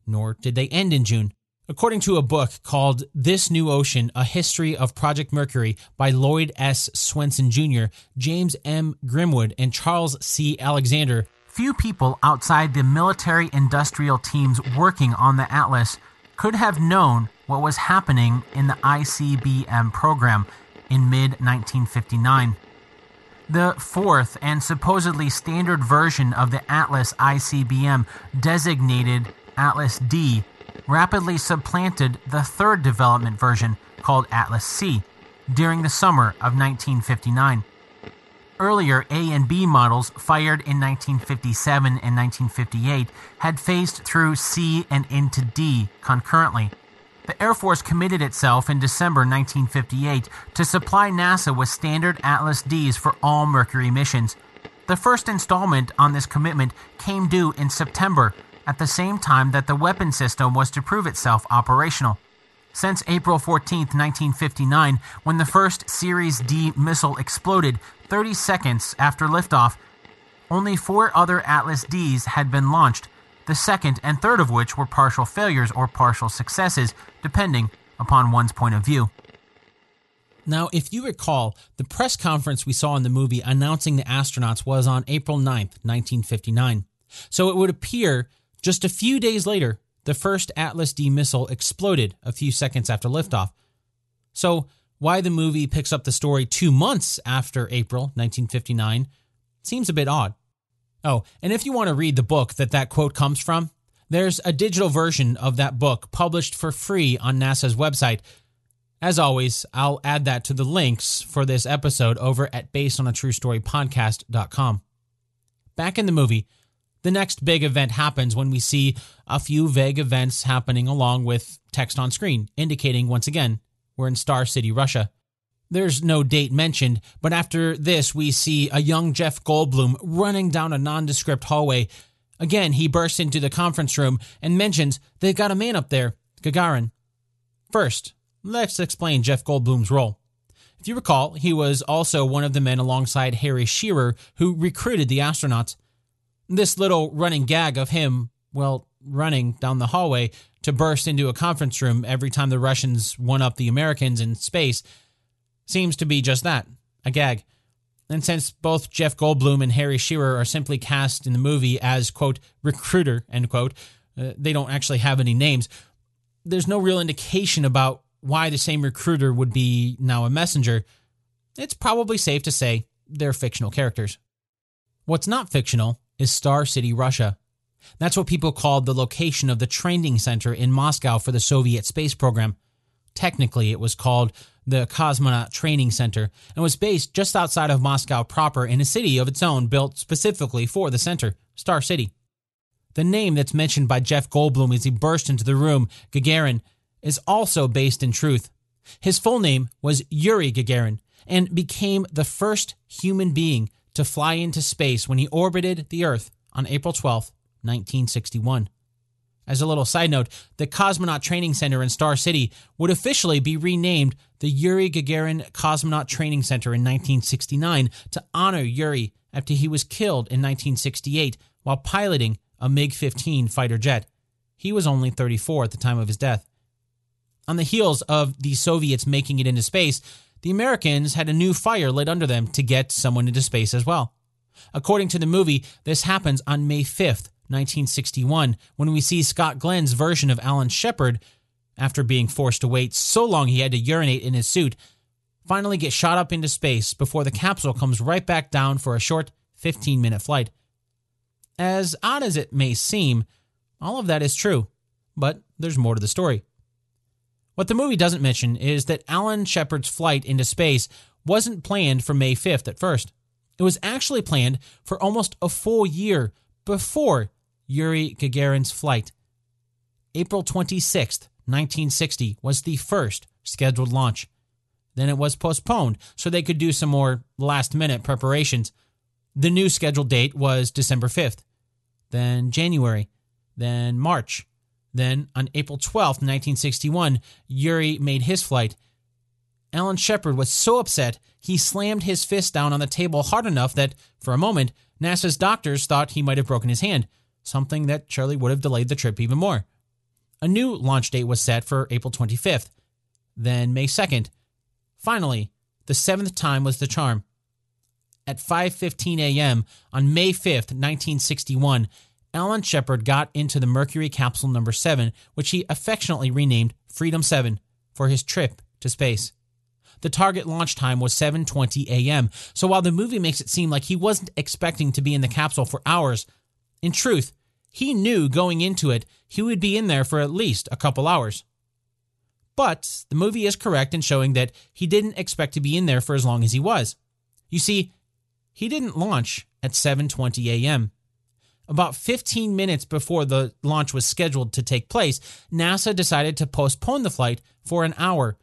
nor did they end in June. According to a book called This New Ocean A History of Project Mercury by Lloyd S. Swenson Jr., James M. Grimwood, and Charles C. Alexander, few people outside the military industrial teams working on the Atlas could have known what was happening in the ICBM program in mid 1959. The fourth and supposedly standard version of the Atlas ICBM, designated Atlas D, rapidly supplanted the third development version, called Atlas C, during the summer of 1959. Earlier A and B models, fired in 1957 and 1958, had phased through C and into D concurrently. The Air Force committed itself in December 1958 to supply NASA with standard Atlas Ds for all Mercury missions. The first installment on this commitment came due in September at the same time that the weapon system was to prove itself operational. Since April 14, 1959, when the first Series D missile exploded 30 seconds after liftoff, only four other Atlas Ds had been launched, the second and third of which were partial failures or partial successes, depending upon one's point of view. Now, if you recall, the press conference we saw in the movie announcing the astronauts was on April 9, 1959. So it would appear just a few days later, the first Atlas D missile exploded a few seconds after liftoff. So, why the movie picks up the story two months after April 1959 seems a bit odd. Oh, and if you want to read the book that that quote comes from, there's a digital version of that book published for free on NASA's website. As always, I'll add that to the links for this episode over at basedonatruestorypodcast.com. Back in the movie, the next big event happens when we see a few vague events happening along with text on screen, indicating once again we're in Star City, Russia. There's no date mentioned, but after this, we see a young Jeff Goldblum running down a nondescript hallway. Again, he bursts into the conference room and mentions they've got a man up there, Gagarin. First, let's explain Jeff Goldblum's role. If you recall, he was also one of the men alongside Harry Shearer who recruited the astronauts this little running gag of him, well, running down the hallway to burst into a conference room every time the Russians one up the Americans in space seems to be just that a gag. And since both Jeff Goldblum and Harry Shearer are simply cast in the movie as, quote, recruiter, end quote, uh, they don't actually have any names, there's no real indication about why the same recruiter would be now a messenger. It's probably safe to say they're fictional characters. What's not fictional is Star City, Russia. That's what people called the location of the training center in Moscow for the Soviet space program. Technically, it was called the Cosmonaut Training Center and was based just outside of Moscow proper in a city of its own built specifically for the center, Star City. The name that's mentioned by Jeff Goldblum as he burst into the room, Gagarin, is also based in truth. His full name was Yuri Gagarin and became the first human being to fly into space when he orbited the Earth on April 12, 1961. As a little side note, the Cosmonaut Training Center in Star City would officially be renamed the Yuri Gagarin Cosmonaut Training Center in 1969 to honor Yuri after he was killed in 1968 while piloting a MiG 15 fighter jet. He was only 34 at the time of his death. On the heels of the Soviets making it into space, the Americans had a new fire lit under them to get someone into space as well. According to the movie, this happens on May 5th, 1961, when we see Scott Glenn's version of Alan Shepard, after being forced to wait so long he had to urinate in his suit, finally get shot up into space before the capsule comes right back down for a short 15 minute flight. As odd as it may seem, all of that is true, but there's more to the story. What the movie doesn't mention is that Alan Shepard's flight into space wasn't planned for May 5th at first. It was actually planned for almost a full year before Yuri Gagarin's flight. April 26, 1960 was the first scheduled launch. Then it was postponed so they could do some more last minute preparations. The new scheduled date was December 5th, then January, then March. Then on April 12, 1961, Yuri made his flight. Alan Shepard was so upset he slammed his fist down on the table hard enough that, for a moment, NASA's doctors thought he might have broken his hand, something that surely would have delayed the trip even more. A new launch date was set for April 25th, then May 2nd. Finally, the seventh time was the charm. At 5:15 a.m. on May 5th, 1961, Alan Shepard got into the Mercury capsule number 7, which he affectionately renamed Freedom 7 for his trip to space. The target launch time was 7:20 a.m. So while the movie makes it seem like he wasn't expecting to be in the capsule for hours, in truth, he knew going into it he would be in there for at least a couple hours. But the movie is correct in showing that he didn't expect to be in there for as long as he was. You see, he didn't launch at 7:20 a.m. About 15 minutes before the launch was scheduled to take place, NASA decided to postpone the flight for an hour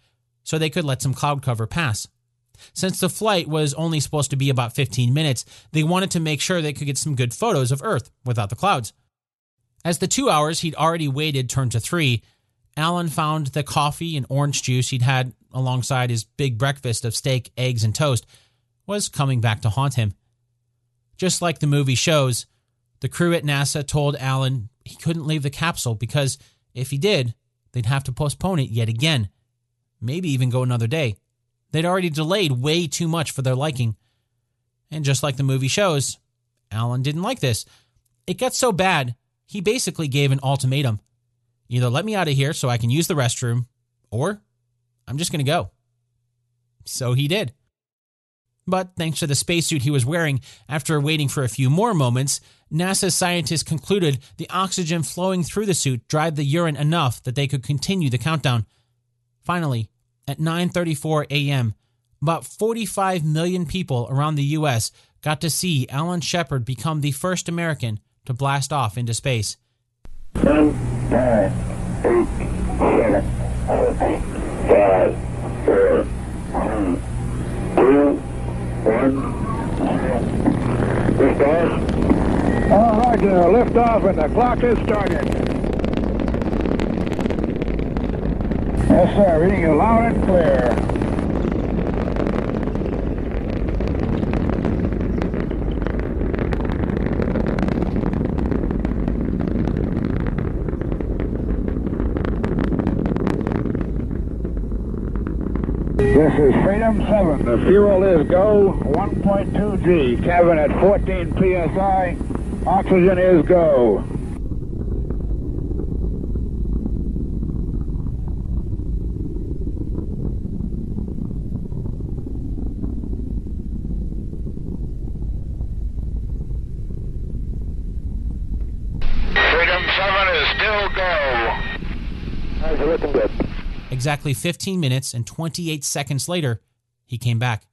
so they could let some cloud cover pass. Since the flight was only supposed to be about 15 minutes, they wanted to make sure they could get some good photos of Earth without the clouds. As the two hours he'd already waited turned to three, Alan found the coffee and orange juice he'd had alongside his big breakfast of steak, eggs, and toast was coming back to haunt him. Just like the movie shows, the crew at NASA told Alan he couldn't leave the capsule because if he did, they'd have to postpone it yet again maybe even go another day. They'd already delayed way too much for their liking. And just like the movie shows, Alan didn't like this. It got so bad, he basically gave an ultimatum either let me out of here so I can use the restroom, or I'm just going to go. So he did. But thanks to the spacesuit he was wearing, after waiting for a few more moments, NASA scientists concluded the oxygen flowing through the suit dried the urine enough that they could continue the countdown. Finally, at 9:34 a.m., about 45 million people around the US got to see Alan Shepard become the first American to blast off into space. 10, 9, 8, 7, 6, 5, 4, 3, 2, 1. Lift off. All right, uh, lift off and the clock is started. Yes, sir. Reading you loud and clear. This is Freedom 7. The fuel is go 1.2 G. Cabin at 14 psi. Oxygen is go. You're looking good. Exactly 15 minutes and 28 seconds later, he came back.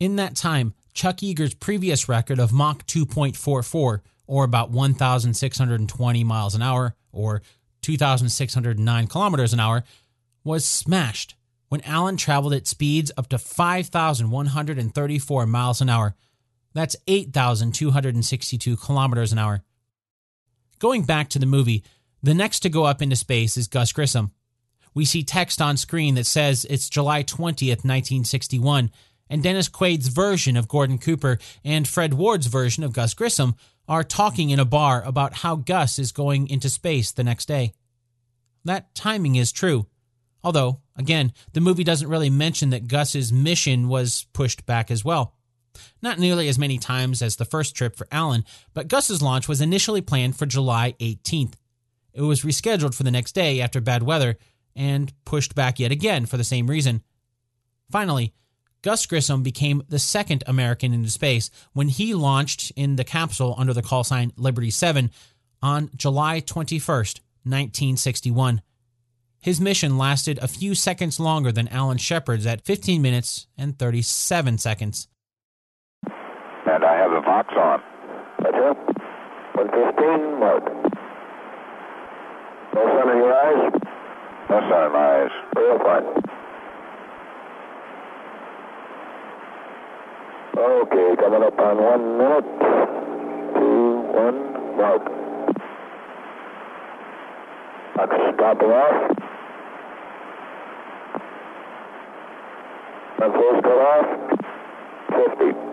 In that time, Chuck Yeager's previous record of Mach 2.44, or about 1,620 miles an hour, or 2,609 kilometers an hour, was smashed when Alan traveled at speeds up to 5,134 miles an hour. That's 8,262 kilometers an hour. Going back to the movie, the next to go up into space is Gus Grissom. We see text on screen that says it's July 20th, 1961, and Dennis Quaid's version of Gordon Cooper and Fred Ward's version of Gus Grissom are talking in a bar about how Gus is going into space the next day. That timing is true. Although, again, the movie doesn't really mention that Gus's mission was pushed back as well. Not nearly as many times as the first trip for Alan, but Gus's launch was initially planned for July 18th. It was rescheduled for the next day after bad weather and pushed back yet again for the same reason. Finally, Gus Grissom became the second American into space when he launched in the capsule under the call sign Liberty 7 on July 21st, 1961. His mission lasted a few seconds longer than Alan Shepard's at 15 minutes and 37 seconds. And I have the Vox on. Roger. 115, mark. No sun in your eyes? No sun in my eyes. Real fine. Okay, coming up on one minute. Two, one, mark. Box stopping off. Front force cut off. 50.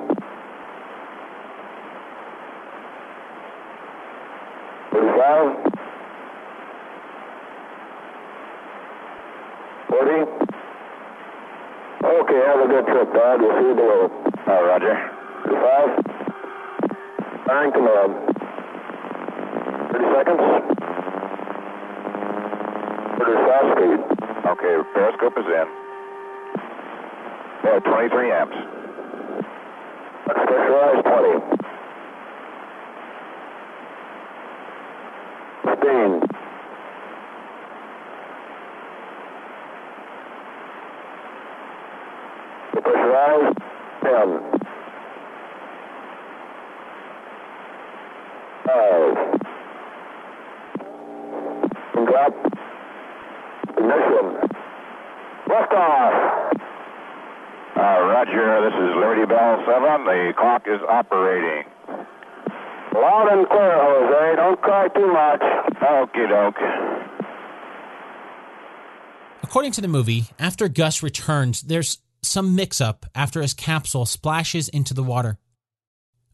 Thirty-five. 40. Okay, have a good trip, Bud. We'll see you below. All right, Roger. 35. Fine command. 30 seconds. Quarter south speed. Okay, periscope is in. Yeah, 23 amps. Pressurized 20. 15. Ten. Five. Drop. Ignition. Liftoff. Uh, Roger, this is Liberty Bell 7. The clock is operating. Loud and clear, Jose. Don't cry too much. Okie doke. According to the movie, after Gus returns, there's some mix up after his capsule splashes into the water.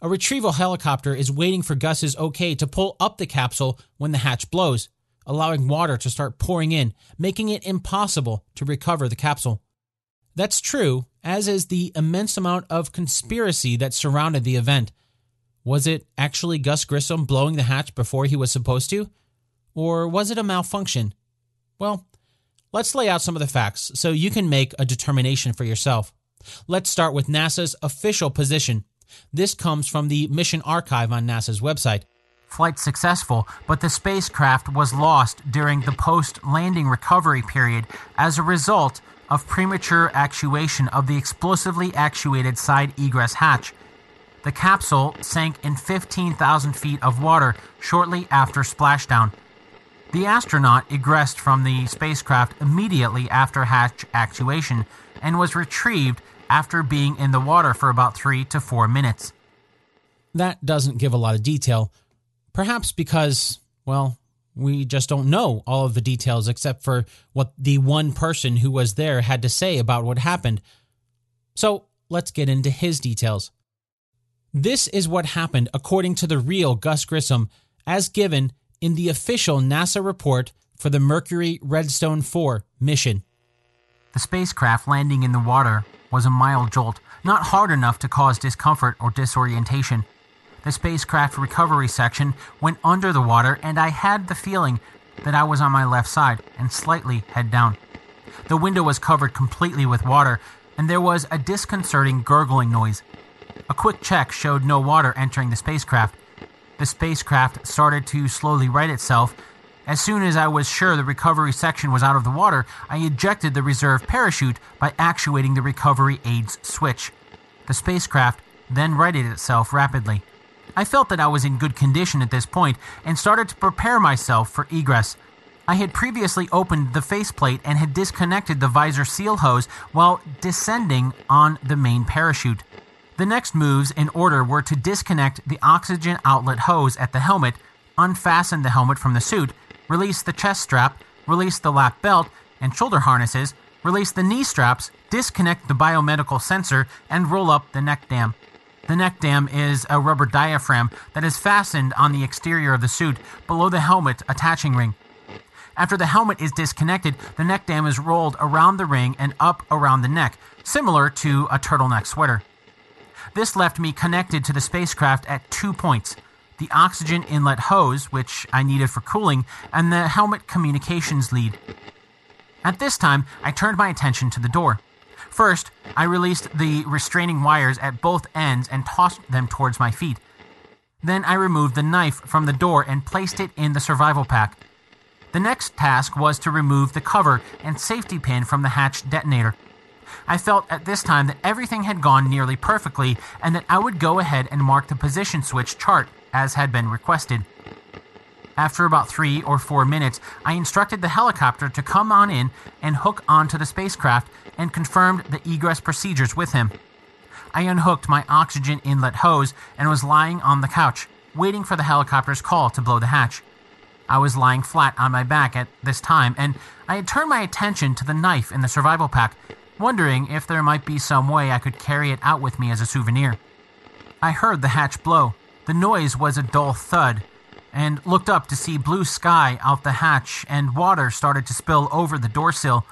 A retrieval helicopter is waiting for Gus's okay to pull up the capsule when the hatch blows, allowing water to start pouring in, making it impossible to recover the capsule. That's true, as is the immense amount of conspiracy that surrounded the event. Was it actually Gus Grissom blowing the hatch before he was supposed to? Or was it a malfunction? Well, let's lay out some of the facts so you can make a determination for yourself. Let's start with NASA's official position. This comes from the mission archive on NASA's website. Flight successful, but the spacecraft was lost during the post landing recovery period as a result of premature actuation of the explosively actuated side egress hatch. The capsule sank in 15,000 feet of water shortly after splashdown. The astronaut egressed from the spacecraft immediately after hatch actuation and was retrieved after being in the water for about three to four minutes. That doesn't give a lot of detail, perhaps because, well, we just don't know all of the details except for what the one person who was there had to say about what happened. So let's get into his details. This is what happened according to the real Gus Grissom, as given in the official NASA report for the Mercury Redstone 4 mission. The spacecraft landing in the water was a mild jolt, not hard enough to cause discomfort or disorientation. The spacecraft recovery section went under the water, and I had the feeling that I was on my left side and slightly head down. The window was covered completely with water, and there was a disconcerting gurgling noise. A quick check showed no water entering the spacecraft. The spacecraft started to slowly right itself, As soon as I was sure the recovery section was out of the water, I ejected the reserve parachute by actuating the recovery aids switch. The spacecraft then righted itself rapidly. I felt that I was in good condition at this point and started to prepare myself for egress. I had previously opened the faceplate and had disconnected the visor seal hose while descending on the main parachute. The next moves in order were to disconnect the oxygen outlet hose at the helmet, unfasten the helmet from the suit, release the chest strap, release the lap belt and shoulder harnesses, release the knee straps, disconnect the biomedical sensor, and roll up the neck dam. The neck dam is a rubber diaphragm that is fastened on the exterior of the suit below the helmet attaching ring. After the helmet is disconnected, the neck dam is rolled around the ring and up around the neck, similar to a turtleneck sweater. This left me connected to the spacecraft at two points the oxygen inlet hose, which I needed for cooling, and the helmet communications lead. At this time, I turned my attention to the door. First, I released the restraining wires at both ends and tossed them towards my feet. Then I removed the knife from the door and placed it in the survival pack. The next task was to remove the cover and safety pin from the hatch detonator. I felt at this time that everything had gone nearly perfectly and that I would go ahead and mark the position switch chart as had been requested. After about three or four minutes, I instructed the helicopter to come on in and hook onto the spacecraft and confirmed the egress procedures with him. I unhooked my oxygen inlet hose and was lying on the couch, waiting for the helicopter's call to blow the hatch. I was lying flat on my back at this time, and I had turned my attention to the knife in the survival pack, wondering if there might be some way I could carry it out with me as a souvenir. I heard the hatch blow. The noise was a dull thud, and looked up to see blue sky out the hatch, and water started to spill over the door sill.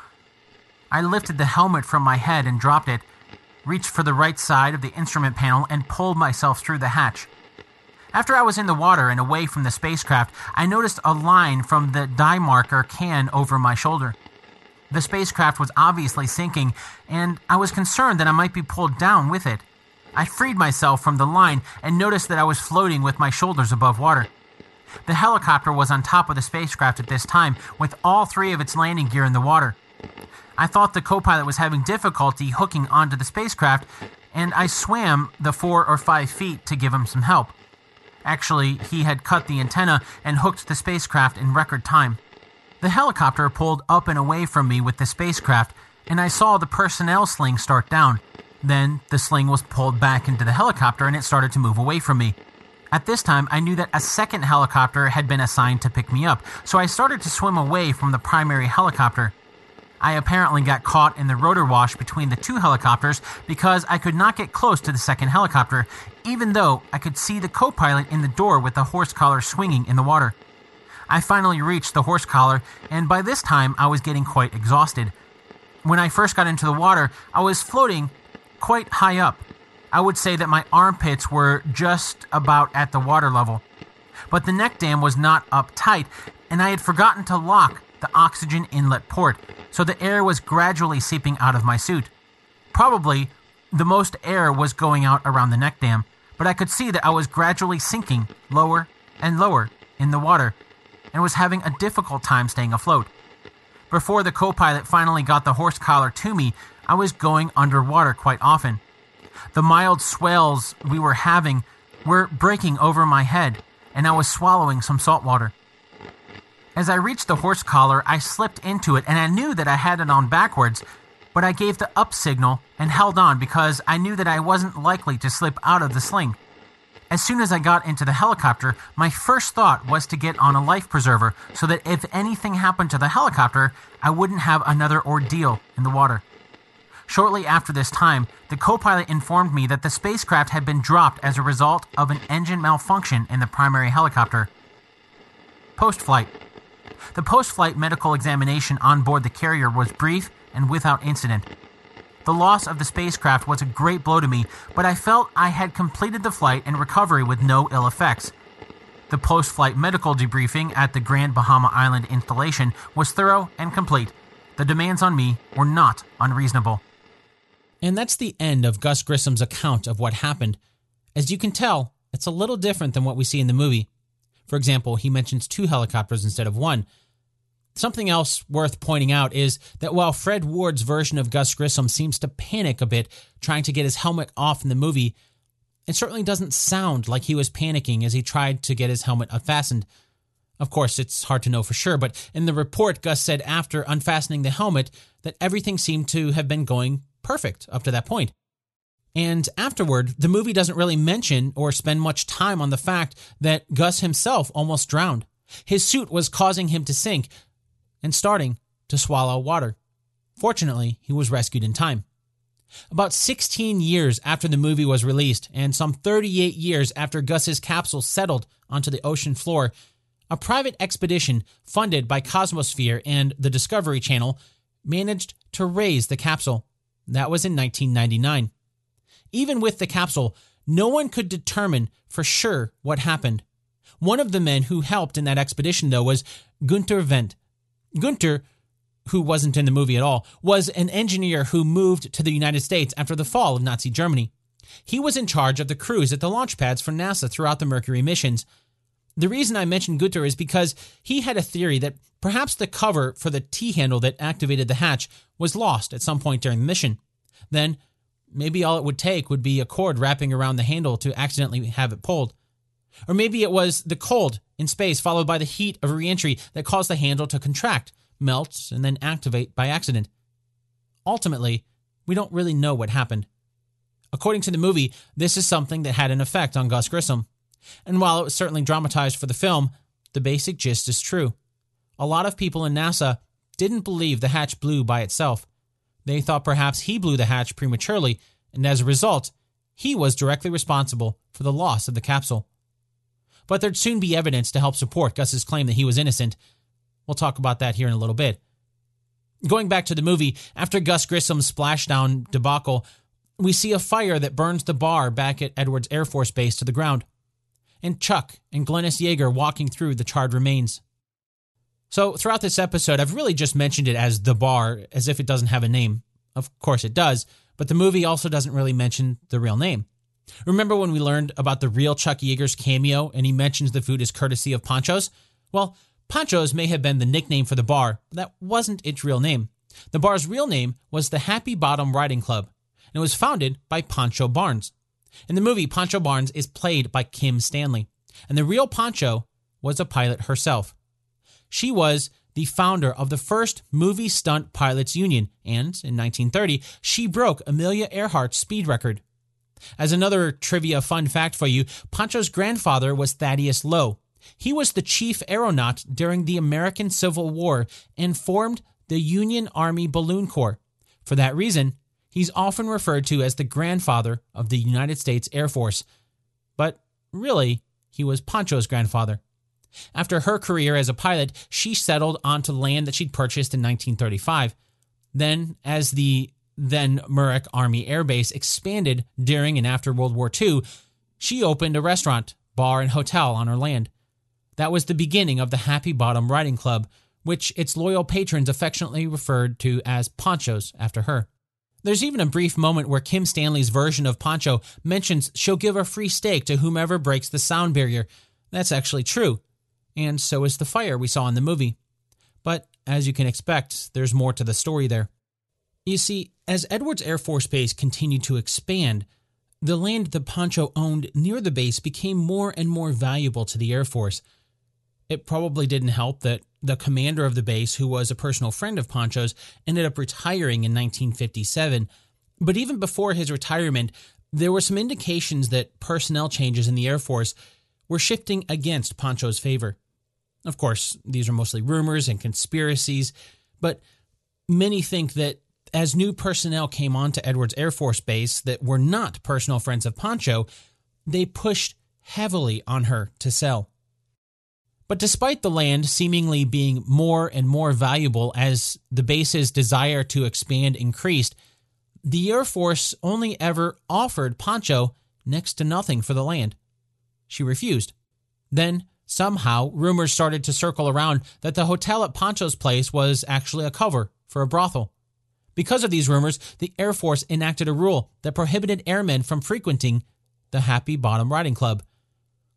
I lifted the helmet from my head and dropped it, reached for the right side of the instrument panel, and pulled myself through the hatch. After I was in the water and away from the spacecraft, I noticed a line from the dye marker can over my shoulder. The spacecraft was obviously sinking, and I was concerned that I might be pulled down with it. I freed myself from the line and noticed that I was floating with my shoulders above water. The helicopter was on top of the spacecraft at this time, with all three of its landing gear in the water. I thought the co pilot was having difficulty hooking onto the spacecraft, and I swam the four or five feet to give him some help. Actually, he had cut the antenna and hooked the spacecraft in record time. The helicopter pulled up and away from me with the spacecraft, and I saw the personnel sling start down. Then the sling was pulled back into the helicopter and it started to move away from me. At this time, I knew that a second helicopter had been assigned to pick me up, so I started to swim away from the primary helicopter. I apparently got caught in the rotor wash between the two helicopters because I could not get close to the second helicopter, even though I could see the co pilot in the door with the horse collar swinging in the water. I finally reached the horse collar, and by this time I was getting quite exhausted. When I first got into the water, I was floating quite high up. I would say that my armpits were just about at the water level. But the neck dam was not up tight, and I had forgotten to lock the oxygen inlet port, so the air was gradually seeping out of my suit. Probably the most air was going out around the neck dam, but I could see that I was gradually sinking lower and lower in the water and was having a difficult time staying afloat. Before the co pilot finally got the horse collar to me, I was going underwater quite often. The mild swells we were having were breaking over my head, and I was swallowing some salt water. As I reached the horse collar, I slipped into it and I knew that I had it on backwards, but I gave the up signal and held on because I knew that I wasn't likely to slip out of the sling. As soon as I got into the helicopter, my first thought was to get on a life preserver so that if anything happened to the helicopter, I wouldn't have another ordeal in the water. Shortly after this time, the co pilot informed me that the spacecraft had been dropped as a result of an engine malfunction in the primary helicopter. Post flight. The post flight medical examination on board the carrier was brief and without incident. The loss of the spacecraft was a great blow to me, but I felt I had completed the flight and recovery with no ill effects. The post flight medical debriefing at the Grand Bahama Island installation was thorough and complete. The demands on me were not unreasonable. And that's the end of Gus Grissom's account of what happened. As you can tell, it's a little different than what we see in the movie. For example, he mentions two helicopters instead of one. Something else worth pointing out is that while Fred Ward's version of Gus Grissom seems to panic a bit trying to get his helmet off in the movie, it certainly doesn't sound like he was panicking as he tried to get his helmet unfastened. Of course, it's hard to know for sure, but in the report, Gus said after unfastening the helmet that everything seemed to have been going perfect up to that point. And afterward, the movie doesn't really mention or spend much time on the fact that Gus himself almost drowned. His suit was causing him to sink and starting to swallow water. Fortunately, he was rescued in time. About 16 years after the movie was released, and some 38 years after Gus's capsule settled onto the ocean floor, a private expedition funded by Cosmosphere and the Discovery Channel managed to raise the capsule. That was in 1999. Even with the capsule, no one could determine for sure what happened. One of the men who helped in that expedition, though, was Gunter Wendt. Gunter, who wasn't in the movie at all, was an engineer who moved to the United States after the fall of Nazi Germany. He was in charge of the crews at the launch pads for NASA throughout the Mercury missions. The reason I mentioned Gunter is because he had a theory that perhaps the cover for the T handle that activated the hatch was lost at some point during the mission. Then Maybe all it would take would be a cord wrapping around the handle to accidentally have it pulled. Or maybe it was the cold in space followed by the heat of reentry that caused the handle to contract, melt, and then activate by accident. Ultimately, we don't really know what happened. According to the movie, this is something that had an effect on Gus Grissom. And while it was certainly dramatized for the film, the basic gist is true. A lot of people in NASA didn't believe the hatch blew by itself. They thought perhaps he blew the hatch prematurely, and as a result, he was directly responsible for the loss of the capsule. But there'd soon be evidence to help support Gus's claim that he was innocent. We'll talk about that here in a little bit. Going back to the movie, after Gus Grissom's splashdown debacle, we see a fire that burns the bar back at Edwards Air Force Base to the ground, and Chuck and Glennis Yeager walking through the charred remains. So, throughout this episode, I've really just mentioned it as the bar, as if it doesn't have a name. Of course it does, but the movie also doesn't really mention the real name. Remember when we learned about the real Chuck Yeager's cameo and he mentions the food is courtesy of Pancho's? Well, Pancho's may have been the nickname for the bar, but that wasn't its real name. The bar's real name was the Happy Bottom Riding Club, and it was founded by Pancho Barnes. In the movie, Pancho Barnes is played by Kim Stanley, and the real Pancho was a pilot herself. She was the founder of the first movie stunt pilots union, and in 1930, she broke Amelia Earhart's speed record. As another trivia fun fact for you, Pancho's grandfather was Thaddeus Lowe. He was the chief aeronaut during the American Civil War and formed the Union Army Balloon Corps. For that reason, he's often referred to as the grandfather of the United States Air Force. But really, he was Pancho's grandfather. After her career as a pilot, she settled onto land that she'd purchased in 1935. Then, as the then Muroc Army Air Base expanded during and after World War II, she opened a restaurant, bar, and hotel on her land. That was the beginning of the Happy Bottom Riding Club, which its loyal patrons affectionately referred to as Pancho's after her. There's even a brief moment where Kim Stanley's version of Pancho mentions she'll give a free steak to whomever breaks the sound barrier. That's actually true and so is the fire we saw in the movie. But as you can expect, there's more to the story there. You see, as Edwards Air Force Base continued to expand, the land that Pancho owned near the base became more and more valuable to the Air Force. It probably didn't help that the commander of the base, who was a personal friend of Pancho's, ended up retiring in 1957. But even before his retirement, there were some indications that personnel changes in the Air Force were shifting against Pancho's favor. Of course, these are mostly rumors and conspiracies, but many think that as new personnel came onto Edwards Air Force Base that were not personal friends of Pancho, they pushed heavily on her to sell. But despite the land seemingly being more and more valuable as the base's desire to expand increased, the Air Force only ever offered Pancho next to nothing for the land. She refused. Then, Somehow, rumors started to circle around that the hotel at Pancho's place was actually a cover for a brothel. Because of these rumors, the Air Force enacted a rule that prohibited airmen from frequenting the Happy Bottom Riding Club.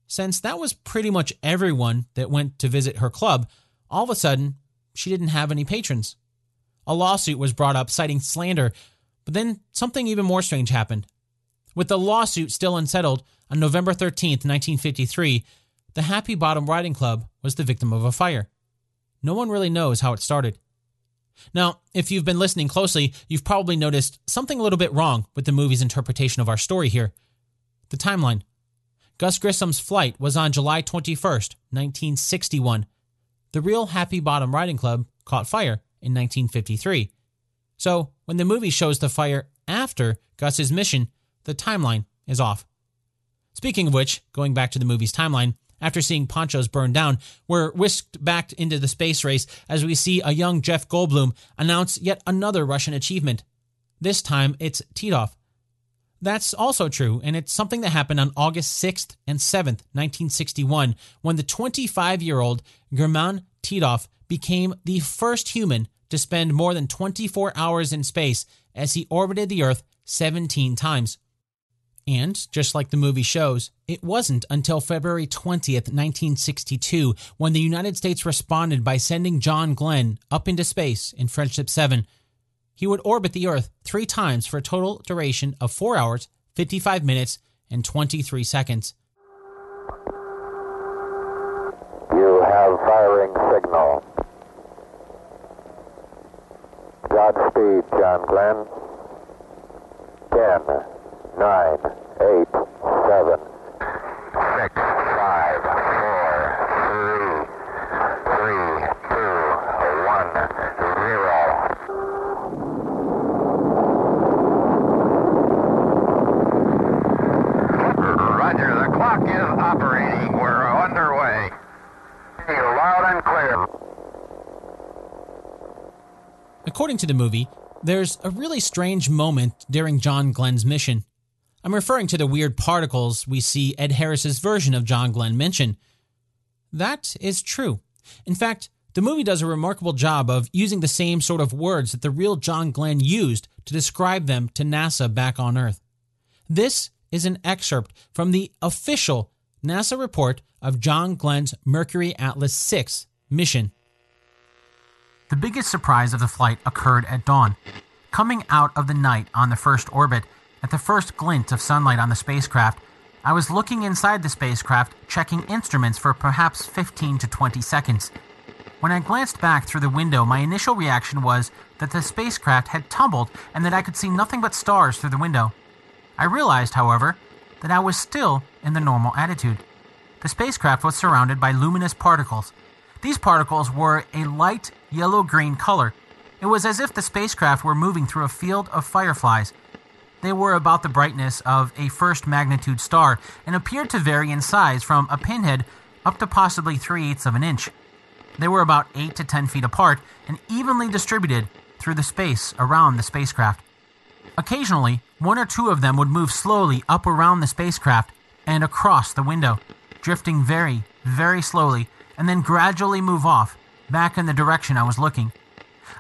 since that was pretty much everyone that went to visit her club, all of a sudden, she didn't have any patrons. A lawsuit was brought up citing slander, but then something even more strange happened. With the lawsuit still unsettled, on November 13th, 1953, the Happy Bottom Riding Club was the victim of a fire. No one really knows how it started. Now, if you've been listening closely, you've probably noticed something a little bit wrong with the movie's interpretation of our story here. The timeline. Gus Grissom's flight was on July 21st, 1961. The real Happy Bottom Riding Club caught fire in 1953. So, when the movie shows the fire after Gus's mission, the timeline is off. Speaking of which, going back to the movie's timeline, after seeing Pancho's burn down, we're whisked back into the space race as we see a young Jeff Goldblum announce yet another Russian achievement. This time it's Titov. That's also true, and it's something that happened on August 6th and 7th, 1961, when the 25 year old Gherman Titov became the first human to spend more than 24 hours in space as he orbited the Earth 17 times. And, just like the movie shows, it wasn't until February 20th, 1962, when the United States responded by sending John Glenn up into space in Friendship 7. He would orbit the Earth three times for a total duration of 4 hours, 55 minutes, and 23 seconds. You have firing signal. Godspeed, John Glenn. 10, 9, 8, 7, 6, 5, 4, 3, 3, 2, 1, 0. Roger, the clock is operating. We're underway. Loud and clear. According to the movie, there's a really strange moment during John Glenn's mission. I'm referring to the weird particles we see Ed Harris's version of John Glenn mention. That is true. In fact, the movie does a remarkable job of using the same sort of words that the real John Glenn used to describe them to NASA back on Earth. This is an excerpt from the official NASA report of John Glenn's Mercury Atlas 6 mission. The biggest surprise of the flight occurred at dawn. Coming out of the night on the first orbit, at the first glint of sunlight on the spacecraft, I was looking inside the spacecraft, checking instruments for perhaps 15 to 20 seconds. When I glanced back through the window, my initial reaction was that the spacecraft had tumbled and that I could see nothing but stars through the window. I realized, however, that I was still in the normal attitude. The spacecraft was surrounded by luminous particles. These particles were a light yellow green color. It was as if the spacecraft were moving through a field of fireflies. They were about the brightness of a first magnitude star and appeared to vary in size from a pinhead up to possibly three eighths of an inch. They were about 8 to 10 feet apart and evenly distributed through the space around the spacecraft. Occasionally, one or two of them would move slowly up around the spacecraft and across the window, drifting very, very slowly, and then gradually move off, back in the direction I was looking.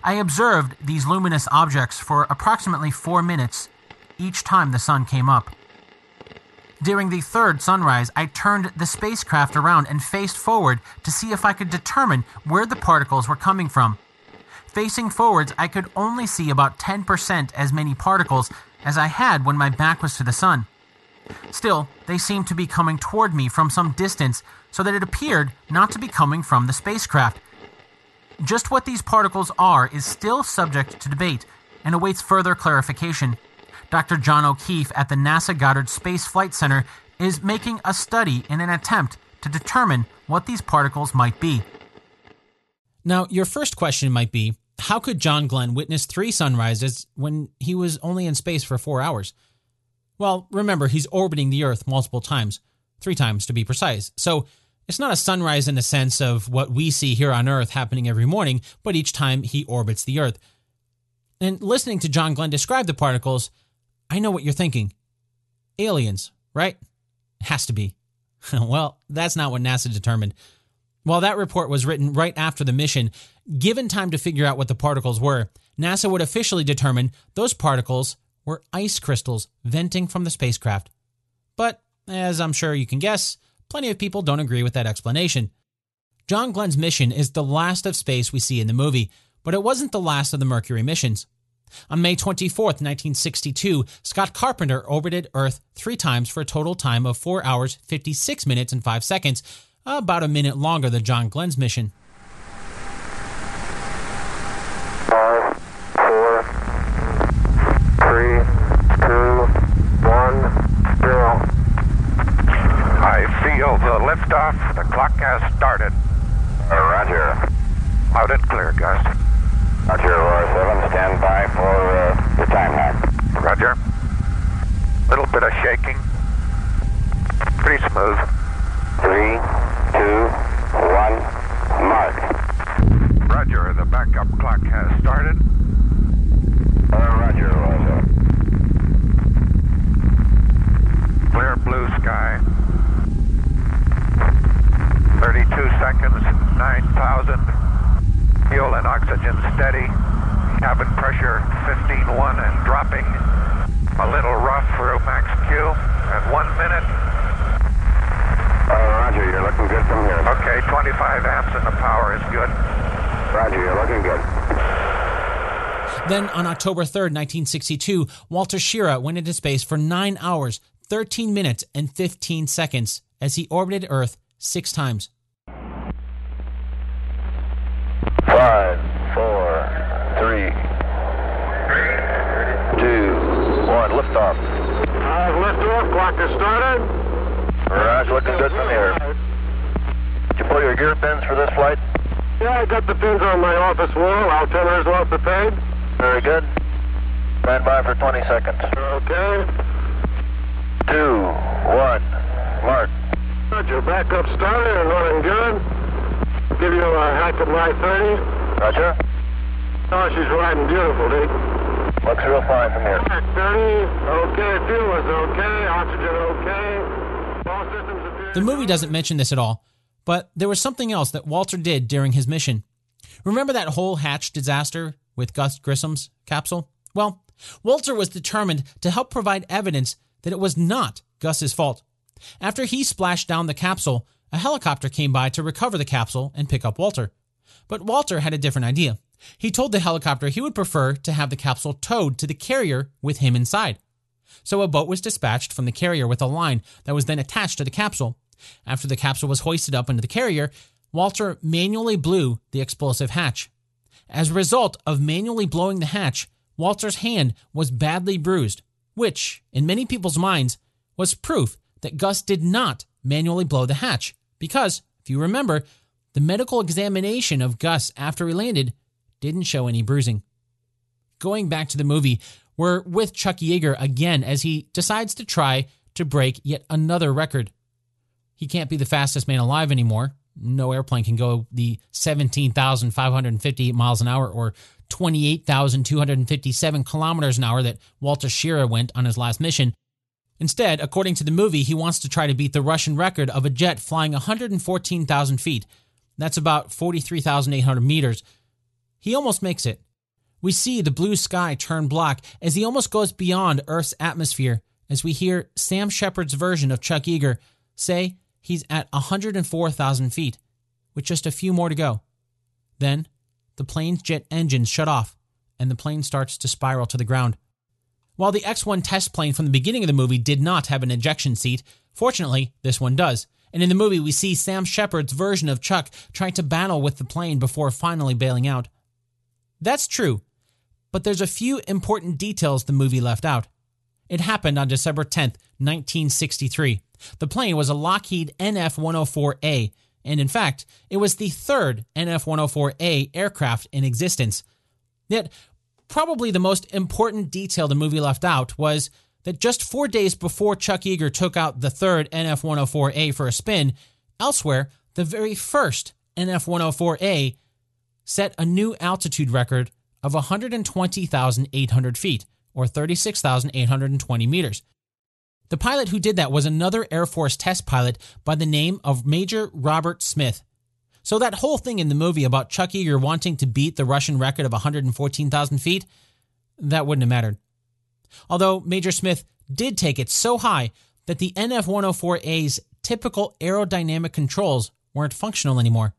I observed these luminous objects for approximately four minutes each time the sun came up. During the third sunrise, I turned the spacecraft around and faced forward to see if I could determine where the particles were coming from. Facing forwards, I could only see about 10% as many particles as I had when my back was to the sun. Still, they seemed to be coming toward me from some distance, so that it appeared not to be coming from the spacecraft. Just what these particles are is still subject to debate and awaits further clarification. Dr. John O'Keefe at the NASA Goddard Space Flight Center is making a study in an attempt to determine what these particles might be. Now, your first question might be how could John Glenn witness three sunrises when he was only in space for four hours? Well, remember, he's orbiting the Earth multiple times, three times to be precise. So it's not a sunrise in the sense of what we see here on Earth happening every morning, but each time he orbits the Earth. And listening to John Glenn describe the particles, I know what you're thinking. Aliens, right? Has to be. (laughs) well, that's not what NASA determined. While that report was written right after the mission, given time to figure out what the particles were, NASA would officially determine those particles were ice crystals venting from the spacecraft. But, as I'm sure you can guess, plenty of people don't agree with that explanation. John Glenn's mission is the last of space we see in the movie, but it wasn't the last of the Mercury missions. On May 24, 1962, Scott Carpenter orbited Earth three times for a total time of 4 hours, 56 minutes, and 5 seconds, about a minute longer than John Glenn's mission. Five, four, three, two, one, zero. I feel the liftoff. The clock has started. Roger. Loud and clear, Gus. Roger, Aurora 7, stand by for uh, your time hack. Roger. Little bit of shaking. Pretty smooth. Three, two, one, mark. Roger, the backup clock has started. Uh, roger, Aurora 7. Clear blue sky. 32 seconds, 9,000. Fuel and oxygen steady. Cabin pressure 15.1 and dropping. A little rough through max Q. At one minute. Uh, roger, you're looking good from here. Okay, 25 amps and the power is good. Roger, you're looking good. Then on October 3rd, 1962, Walter Schirra went into space for 9 hours, 13 minutes, and 15 seconds as he orbited Earth six times. Five, four, three, two, one, liftoff. Uh, liftoff, clock has started. Mirage looking good from here. Did you pull your gear pins for this flight? Yeah, I got the pins on my office wall. Altimeters well prepared. Very good. Stand by for 20 seconds. Okay. Two, one, mark. Roger, backup started and running good. Give you a hack at my 30. Roger. Oh, she's riding beautiful, Dick. Looks real fine from here. 30. Okay, fuel is okay. Oxygen okay. All systems appear. The movie doesn't mention this at all, but there was something else that Walter did during his mission. Remember that whole hatch disaster with Gus Grissom's capsule? Well, Walter was determined to help provide evidence that it was not Gus's fault. After he splashed down the capsule, a helicopter came by to recover the capsule and pick up Walter. But Walter had a different idea. He told the helicopter he would prefer to have the capsule towed to the carrier with him inside. So a boat was dispatched from the carrier with a line that was then attached to the capsule. After the capsule was hoisted up into the carrier, Walter manually blew the explosive hatch. As a result of manually blowing the hatch, Walter's hand was badly bruised, which, in many people's minds, was proof that Gus did not manually blow the hatch. Because, if you remember, the medical examination of Gus after he landed didn't show any bruising. Going back to the movie, we're with Chuck Yeager again as he decides to try to break yet another record. He can't be the fastest man alive anymore. No airplane can go the 17,558 miles an hour or 28,257 kilometers an hour that Walter Schirra went on his last mission. Instead, according to the movie, he wants to try to beat the Russian record of a jet flying 114,000 feet. That's about 43,800 meters. He almost makes it. We see the blue sky turn black as he almost goes beyond Earth's atmosphere as we hear Sam Shepard's version of Chuck Yeager say he's at 104,000 feet, with just a few more to go. Then, the plane's jet engines shut off, and the plane starts to spiral to the ground. While the X 1 test plane from the beginning of the movie did not have an ejection seat, fortunately, this one does. And in the movie, we see Sam Shepard's version of Chuck trying to battle with the plane before finally bailing out. That's true, but there's a few important details the movie left out. It happened on December 10th, 1963. The plane was a Lockheed NF 104A, and in fact, it was the third NF 104A aircraft in existence. Yet, probably the most important detail the movie left out was that just four days before Chuck Yeager took out the third NF 104A for a spin, elsewhere, the very first NF 104A set a new altitude record of 120,800 feet, or 36,820 meters. The pilot who did that was another Air Force test pilot by the name of Major Robert Smith. So that whole thing in the movie about Chuck Yeager wanting to beat the Russian record of 114,000 feet, that wouldn't have mattered. Although Major Smith did take it so high that the NF 104A's typical aerodynamic controls weren't functional anymore.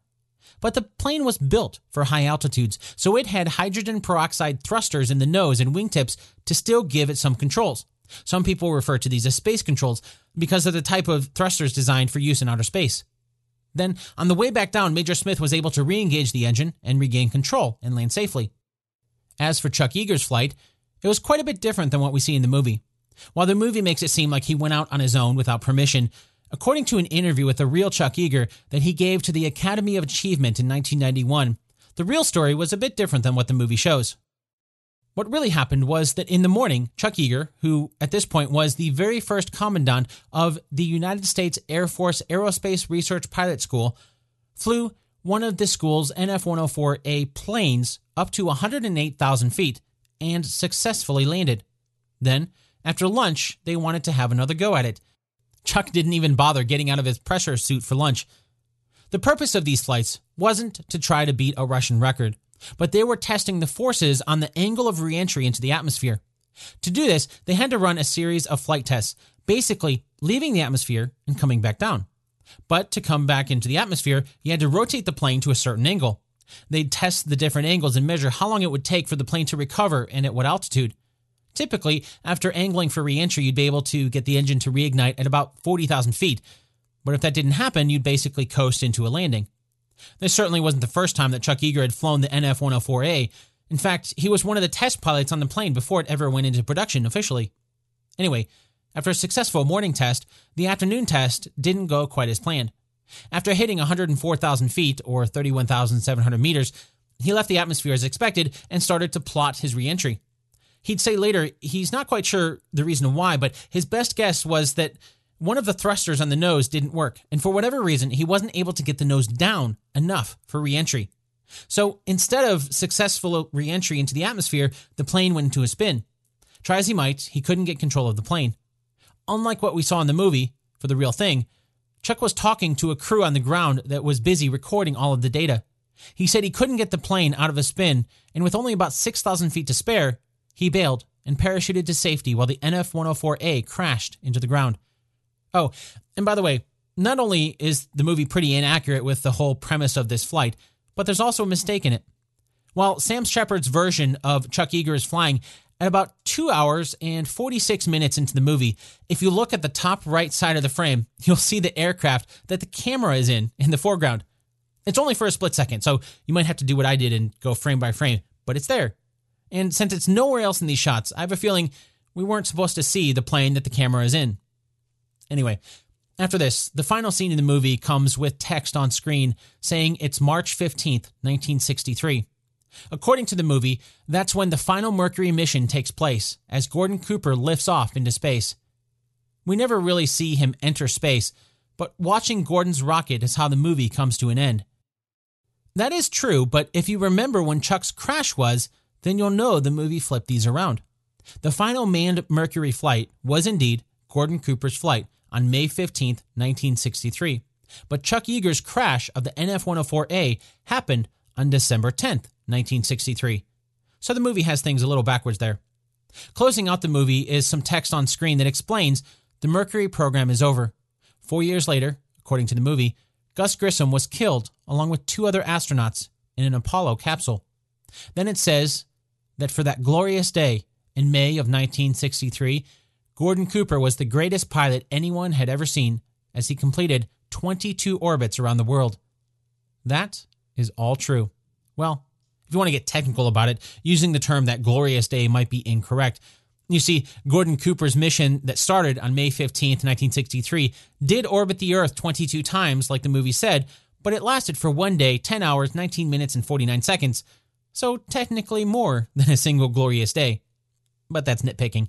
But the plane was built for high altitudes, so it had hydrogen peroxide thrusters in the nose and wingtips to still give it some controls. Some people refer to these as space controls because of the type of thrusters designed for use in outer space. Then, on the way back down, Major Smith was able to re engage the engine and regain control and land safely. As for Chuck Yeager's flight, it was quite a bit different than what we see in the movie. While the movie makes it seem like he went out on his own without permission, according to an interview with the real Chuck Yeager that he gave to the Academy of Achievement in 1991, the real story was a bit different than what the movie shows. What really happened was that in the morning, Chuck Yeager, who at this point was the very first commandant of the United States Air Force Aerospace Research Pilot School, flew one of the school's NF 104A planes up to 108,000 feet and successfully landed. Then, after lunch, they wanted to have another go at it. Chuck didn't even bother getting out of his pressure suit for lunch. The purpose of these flights wasn't to try to beat a Russian record but they were testing the forces on the angle of reentry into the atmosphere. To do this, they had to run a series of flight tests, basically leaving the atmosphere and coming back down. But to come back into the atmosphere, you had to rotate the plane to a certain angle. They'd test the different angles and measure how long it would take for the plane to recover and at what altitude. Typically, after angling for reentry, you'd be able to get the engine to reignite at about 40,000 feet. But if that didn't happen, you'd basically coast into a landing. This certainly wasn't the first time that Chuck Yeager had flown the NF 104A. In fact, he was one of the test pilots on the plane before it ever went into production officially. Anyway, after a successful morning test, the afternoon test didn't go quite as planned. After hitting 104,000 feet, or 31,700 meters, he left the atmosphere as expected and started to plot his reentry. He'd say later he's not quite sure the reason why, but his best guess was that one of the thrusters on the nose didn't work, and for whatever reason, he wasn't able to get the nose down enough for reentry. So instead of successful reentry into the atmosphere, the plane went into a spin. Try as he might, he couldn't get control of the plane. Unlike what we saw in the movie, for the real thing, Chuck was talking to a crew on the ground that was busy recording all of the data. He said he couldn't get the plane out of a spin, and with only about 6,000 feet to spare, he bailed and parachuted to safety while the NF 104A crashed into the ground. Oh, and by the way, not only is the movie pretty inaccurate with the whole premise of this flight, but there's also a mistake in it. While Sam Shepard's version of Chuck Yeager is flying at about two hours and 46 minutes into the movie, if you look at the top right side of the frame, (laughs) you'll see the aircraft that the camera is in in the foreground. It's only for a split second, so you might have to do what I did and go frame by frame, but it's there. And since it's nowhere else in these shots, I have a feeling we weren't supposed to see the plane that the camera is in. Anyway, after this, the final scene in the movie comes with text on screen saying it's March 15th, 1963. According to the movie, that's when the final Mercury mission takes place, as Gordon Cooper lifts off into space. We never really see him enter space, but watching Gordon's rocket is how the movie comes to an end. That is true, but if you remember when Chuck's crash was, then you'll know the movie flipped these around. The final manned Mercury flight was indeed Gordon Cooper's flight, on May 15, 1963. But Chuck Yeager's crash of the NF 104A happened on December 10, 1963. So the movie has things a little backwards there. Closing out the movie is some text on screen that explains the Mercury program is over. Four years later, according to the movie, Gus Grissom was killed along with two other astronauts in an Apollo capsule. Then it says that for that glorious day in May of 1963, Gordon Cooper was the greatest pilot anyone had ever seen as he completed 22 orbits around the world. That is all true. Well, if you want to get technical about it, using the term that glorious day might be incorrect. You see, Gordon Cooper's mission that started on May 15, 1963, did orbit the Earth 22 times, like the movie said, but it lasted for one day, 10 hours, 19 minutes, and 49 seconds. So technically more than a single glorious day. But that's nitpicking.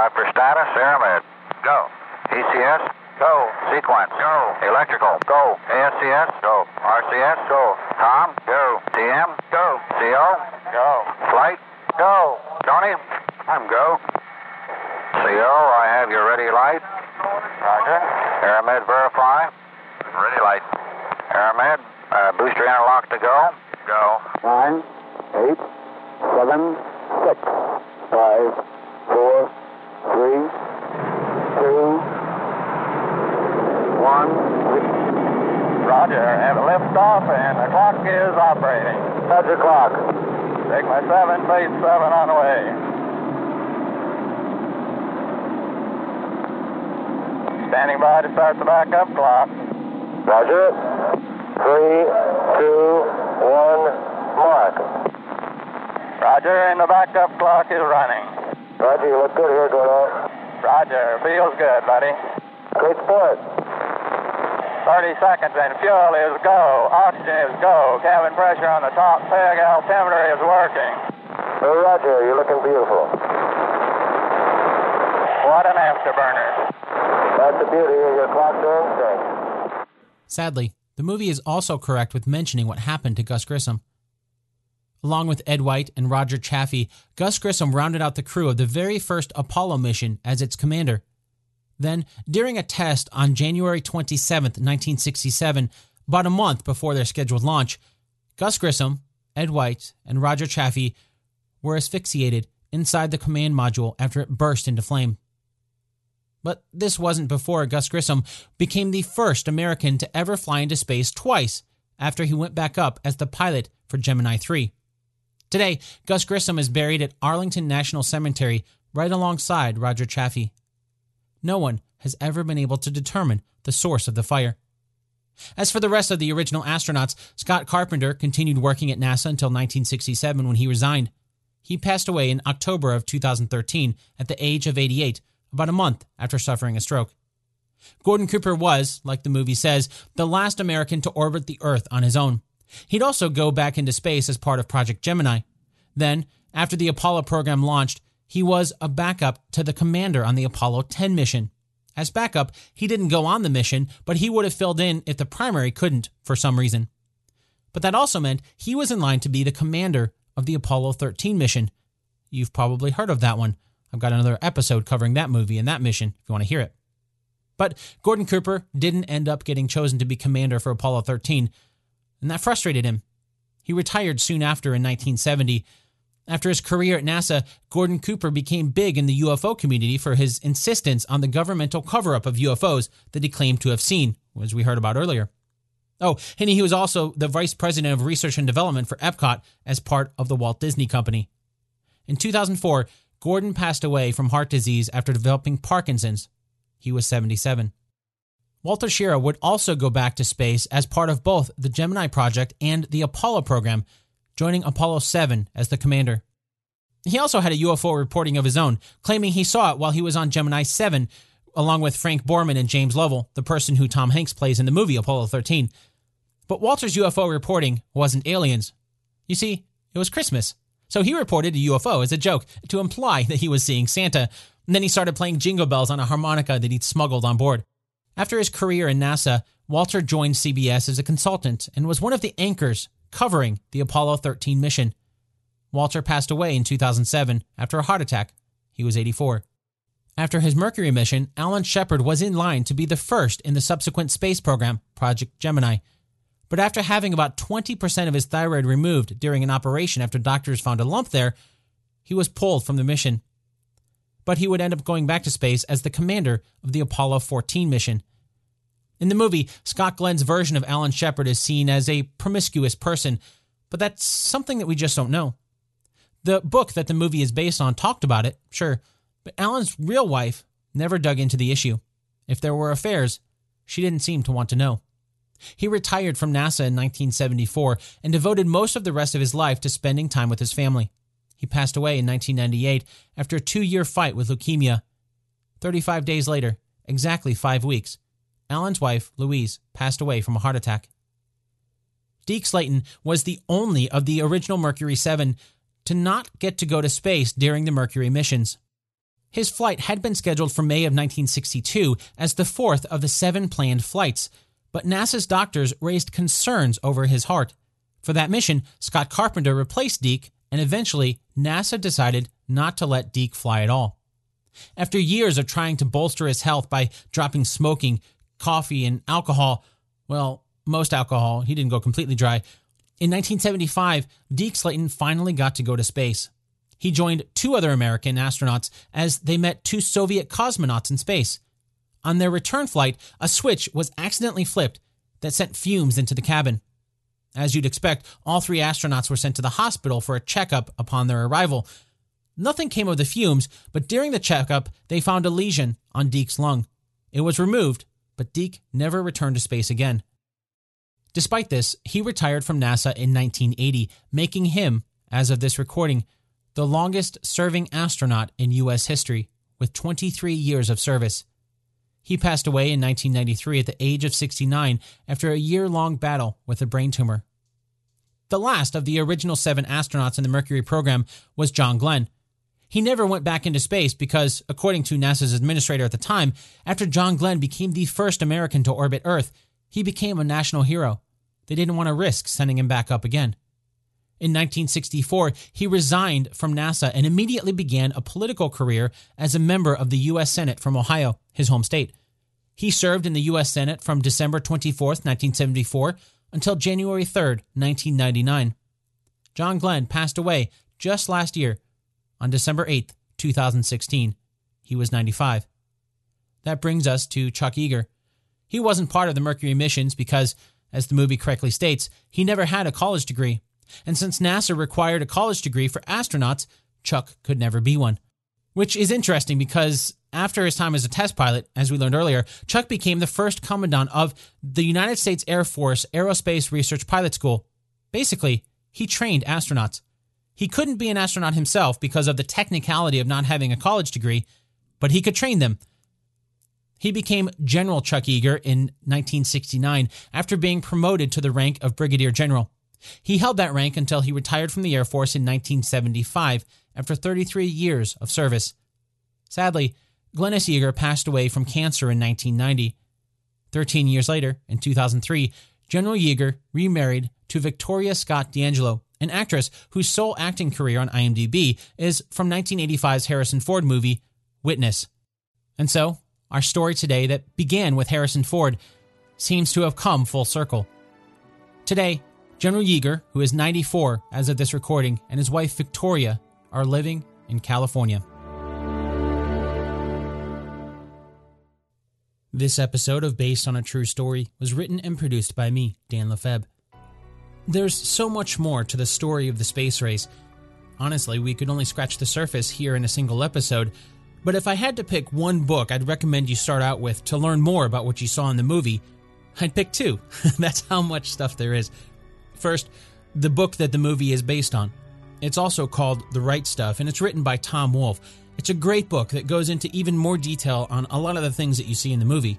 By for status. Airmed. Go. ECS. Go. Sequence. Go. Electrical. Go. ASCS. Go. RCS. Go. Tom. Go. TM. Go. CO. Go. Flight. Go. Tony. I'm go. CO, I have your ready light. Roger. Airmed verify. Ready light. Airmed, uh, booster interlock to go. Go. Nine, eight, seven, six, five, four, three, two, Roger. Have a lift off and the clock is operating. Your clock. my 7, base 7 on the way. Standing by to start the backup clock. Roger. Three, two, one, mark. Roger, and the backup clock is running. Roger, you look good here, Gordo. Roger, feels good, buddy. Great sport. 30 seconds and fuel is go. Oxygen is go. Cabin pressure on the top peg altimeter is working. Hey, Roger, you're looking beautiful. What an afterburner. That's the beauty of your clock's are in. Sadly, the movie is also correct with mentioning what happened to Gus Grissom. Along with Ed White and Roger Chaffee, Gus Grissom rounded out the crew of the very first Apollo mission as its commander. Then, during a test on January 27, 1967, about a month before their scheduled launch, Gus Grissom, Ed White, and Roger Chaffee were asphyxiated inside the command module after it burst into flame. But this wasn't before Gus Grissom became the first American to ever fly into space twice after he went back up as the pilot for Gemini 3. Today, Gus Grissom is buried at Arlington National Cemetery right alongside Roger Chaffee. No one has ever been able to determine the source of the fire. As for the rest of the original astronauts, Scott Carpenter continued working at NASA until 1967 when he resigned. He passed away in October of 2013 at the age of 88, about a month after suffering a stroke. Gordon Cooper was, like the movie says, the last American to orbit the Earth on his own. He'd also go back into space as part of Project Gemini. Then, after the Apollo program launched, he was a backup to the commander on the Apollo 10 mission. As backup, he didn't go on the mission, but he would have filled in if the primary couldn't for some reason. But that also meant he was in line to be the commander of the Apollo 13 mission. You've probably heard of that one. I've got another episode covering that movie and that mission if you want to hear it. But Gordon Cooper didn't end up getting chosen to be commander for Apollo 13, and that frustrated him. He retired soon after in 1970. After his career at NASA, Gordon Cooper became big in the UFO community for his insistence on the governmental cover up of UFOs that he claimed to have seen, as we heard about earlier. Oh, and he was also the vice president of research and development for Epcot as part of the Walt Disney Company. In 2004, Gordon passed away from heart disease after developing Parkinson's. He was 77. Walter Schirra would also go back to space as part of both the Gemini project and the Apollo program, joining Apollo 7 as the commander. He also had a UFO reporting of his own, claiming he saw it while he was on Gemini 7, along with Frank Borman and James Lovell, the person who Tom Hanks plays in the movie Apollo 13. But Walter's UFO reporting wasn't aliens. You see, it was Christmas. So he reported a UFO as a joke to imply that he was seeing Santa, and then he started playing jingle bells on a harmonica that he'd smuggled on board. After his career in NASA, Walter joined CBS as a consultant and was one of the anchors covering the Apollo 13 mission. Walter passed away in 2007 after a heart attack. He was 84. After his Mercury mission, Alan Shepard was in line to be the first in the subsequent space program, Project Gemini. But after having about 20% of his thyroid removed during an operation after doctors found a lump there, he was pulled from the mission. But he would end up going back to space as the commander of the Apollo 14 mission. In the movie, Scott Glenn's version of Alan Shepard is seen as a promiscuous person, but that's something that we just don't know. The book that the movie is based on talked about it, sure, but Alan's real wife never dug into the issue. If there were affairs, she didn't seem to want to know. He retired from NASA in 1974 and devoted most of the rest of his life to spending time with his family. He passed away in 1998 after a two year fight with leukemia. 35 days later, exactly five weeks, Alan's wife, Louise, passed away from a heart attack. Deke Slayton was the only of the original Mercury 7 to not get to go to space during the Mercury missions. His flight had been scheduled for May of 1962 as the fourth of the seven planned flights, but NASA's doctors raised concerns over his heart. For that mission, Scott Carpenter replaced Deke, and eventually NASA decided not to let Deke fly at all. After years of trying to bolster his health by dropping smoking, coffee, and alcohol, well, most alcohol, he didn't go completely dry. In 1975, Deke Slayton finally got to go to space. He joined two other American astronauts as they met two Soviet cosmonauts in space. On their return flight, a switch was accidentally flipped, that sent fumes into the cabin. As you'd expect, all three astronauts were sent to the hospital for a checkup upon their arrival. Nothing came of the fumes, but during the checkup, they found a lesion on Deke's lung. It was removed, but Deke never returned to space again. Despite this, he retired from NASA in 1980, making him, as of this recording, the longest serving astronaut in U.S. history, with 23 years of service. He passed away in 1993 at the age of 69 after a year long battle with a brain tumor. The last of the original seven astronauts in the Mercury program was John Glenn. He never went back into space because, according to NASA's administrator at the time, after John Glenn became the first American to orbit Earth, he became a national hero. They didn't want to risk sending him back up again. In 1964, he resigned from NASA and immediately began a political career as a member of the U.S. Senate from Ohio, his home state. He served in the U.S. Senate from December 24, 1974 until January 3, 1999. John Glenn passed away just last year on December 8, 2016. He was 95. That brings us to Chuck Yeager. He wasn't part of the Mercury missions because, as the movie correctly states, he never had a college degree. And since NASA required a college degree for astronauts, Chuck could never be one. Which is interesting because after his time as a test pilot, as we learned earlier, Chuck became the first commandant of the United States Air Force Aerospace Research Pilot School. Basically, he trained astronauts. He couldn't be an astronaut himself because of the technicality of not having a college degree, but he could train them. He became General Chuck Yeager in 1969 after being promoted to the rank of Brigadier General. He held that rank until he retired from the Air Force in 1975 after 33 years of service. Sadly, Glennis Yeager passed away from cancer in 1990. Thirteen years later, in 2003, General Yeager remarried to Victoria Scott D'Angelo, an actress whose sole acting career on IMDb is from 1985's Harrison Ford movie, Witness. And so, our story today that began with Harrison Ford seems to have come full circle. Today, General Yeager, who is 94 as of this recording, and his wife Victoria are living in California. This episode of Based on a True Story was written and produced by me, Dan Lefebvre. There's so much more to the story of the space race. Honestly, we could only scratch the surface here in a single episode, but if I had to pick one book I'd recommend you start out with to learn more about what you saw in the movie, I'd pick two. (laughs) That's how much stuff there is. First, the book that the movie is based on. It's also called The Right Stuff, and it's written by Tom Wolfe. It's a great book that goes into even more detail on a lot of the things that you see in the movie.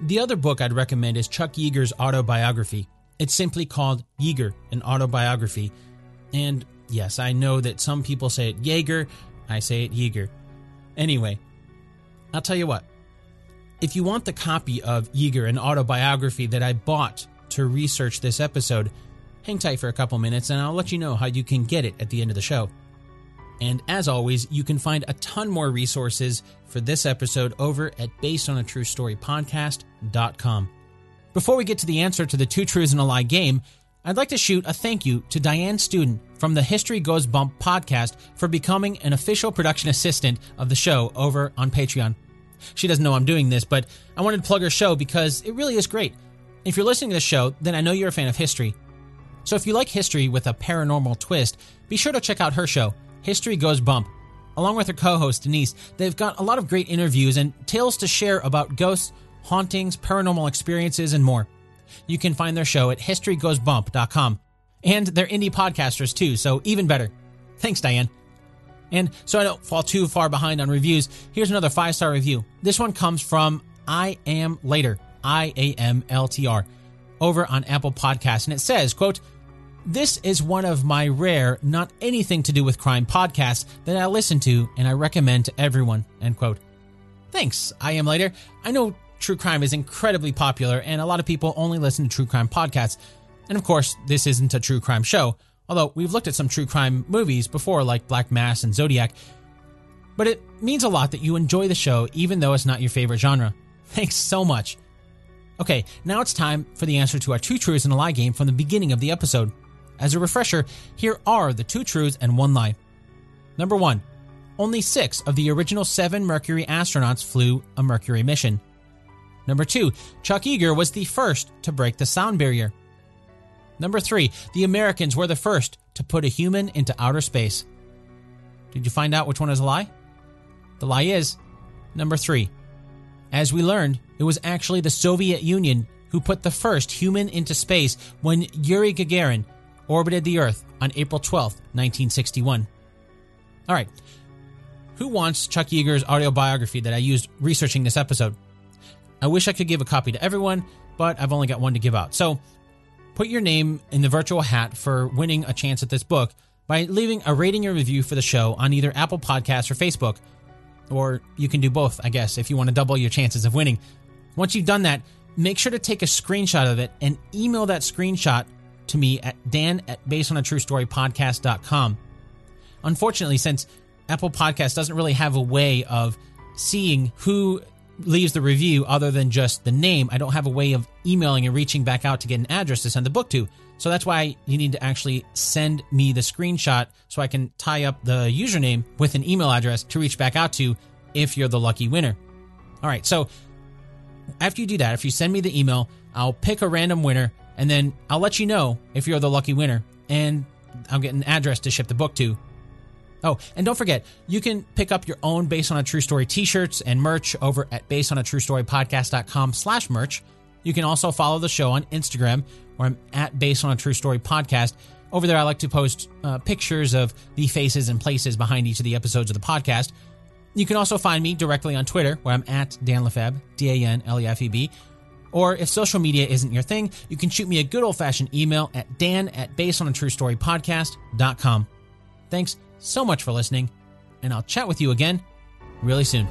The other book I'd recommend is Chuck Yeager's autobiography. It's simply called Yeager, an autobiography. And yes, I know that some people say it Yeager, I say it Yeager. Anyway, I'll tell you what. If you want the copy of Yeager, an autobiography that I bought to research this episode, hang tight for a couple minutes and I'll let you know how you can get it at the end of the show. And as always, you can find a ton more resources for this episode over at basedonatruestorypodcast.com. Before we get to the answer to the two truths and a lie game, I'd like to shoot a thank you to Diane Student from the History Goes Bump podcast for becoming an official production assistant of the show over on Patreon. She doesn't know I'm doing this, but I wanted to plug her show because it really is great. If you're listening to this show, then I know you're a fan of history. So if you like history with a paranormal twist, be sure to check out her show. History Goes Bump. Along with her co host, Denise, they've got a lot of great interviews and tales to share about ghosts, hauntings, paranormal experiences, and more. You can find their show at historygoesbump.com. And they're indie podcasters too, so even better. Thanks, Diane. And so I don't fall too far behind on reviews, here's another five star review. This one comes from I Am Later, I A M L T R, over on Apple Podcasts. And it says, quote, this is one of my rare, not anything to do with crime podcasts that I listen to and I recommend to everyone. End quote. Thanks, I am later. I know true crime is incredibly popular and a lot of people only listen to true crime podcasts. And of course, this isn't a true crime show, although we've looked at some true crime movies before, like Black Mass and Zodiac. But it means a lot that you enjoy the show, even though it's not your favorite genre. (laughs) Thanks so much. Okay, now it's time for the answer to our two truths and a lie game from the beginning of the episode. As a refresher, here are the two truths and one lie. Number one, only six of the original seven Mercury astronauts flew a Mercury mission. Number two, Chuck Yeager was the first to break the sound barrier. Number three, the Americans were the first to put a human into outer space. Did you find out which one is a lie? The lie is number three. As we learned, it was actually the Soviet Union who put the first human into space when Yuri Gagarin orbited the Earth on April 12, 1961. All right. Who wants Chuck Yeager's autobiography that I used researching this episode? I wish I could give a copy to everyone, but I've only got one to give out. So put your name in the virtual hat for winning a chance at this book by leaving a rating or review for the show on either Apple Podcasts or Facebook. Or you can do both, I guess, if you want to double your chances of winning. Once you've done that, make sure to take a screenshot of it and email that screenshot to me at dan at basedonatruestorypodcast.com. Unfortunately, since Apple Podcast doesn't really have a way of seeing who leaves the review other than just the name, I don't have a way of emailing and reaching back out to get an address to send the book to. So that's why you need to actually send me the screenshot so I can tie up the username with an email address to reach back out to if you're the lucky winner. All right, so after you do that, if you send me the email, I'll pick a random winner and then I'll let you know if you're the lucky winner and I'll get an address to ship the book to. Oh, and don't forget, you can pick up your own Based on a True Story t-shirts and merch over at basedonatruestorypodcast.com slash merch. You can also follow the show on Instagram, where I'm at Based on a True Story Podcast. Over there, I like to post uh, pictures of the faces and places behind each of the episodes of the podcast. You can also find me directly on Twitter, where I'm at Dan Lefebvre, D-A-N-L-E-F-E-B. Or if social media isn't your thing, you can shoot me a good old-fashioned email at dan at basedonatruestorypodcast.com. Thanks so much for listening, and I'll chat with you again really soon.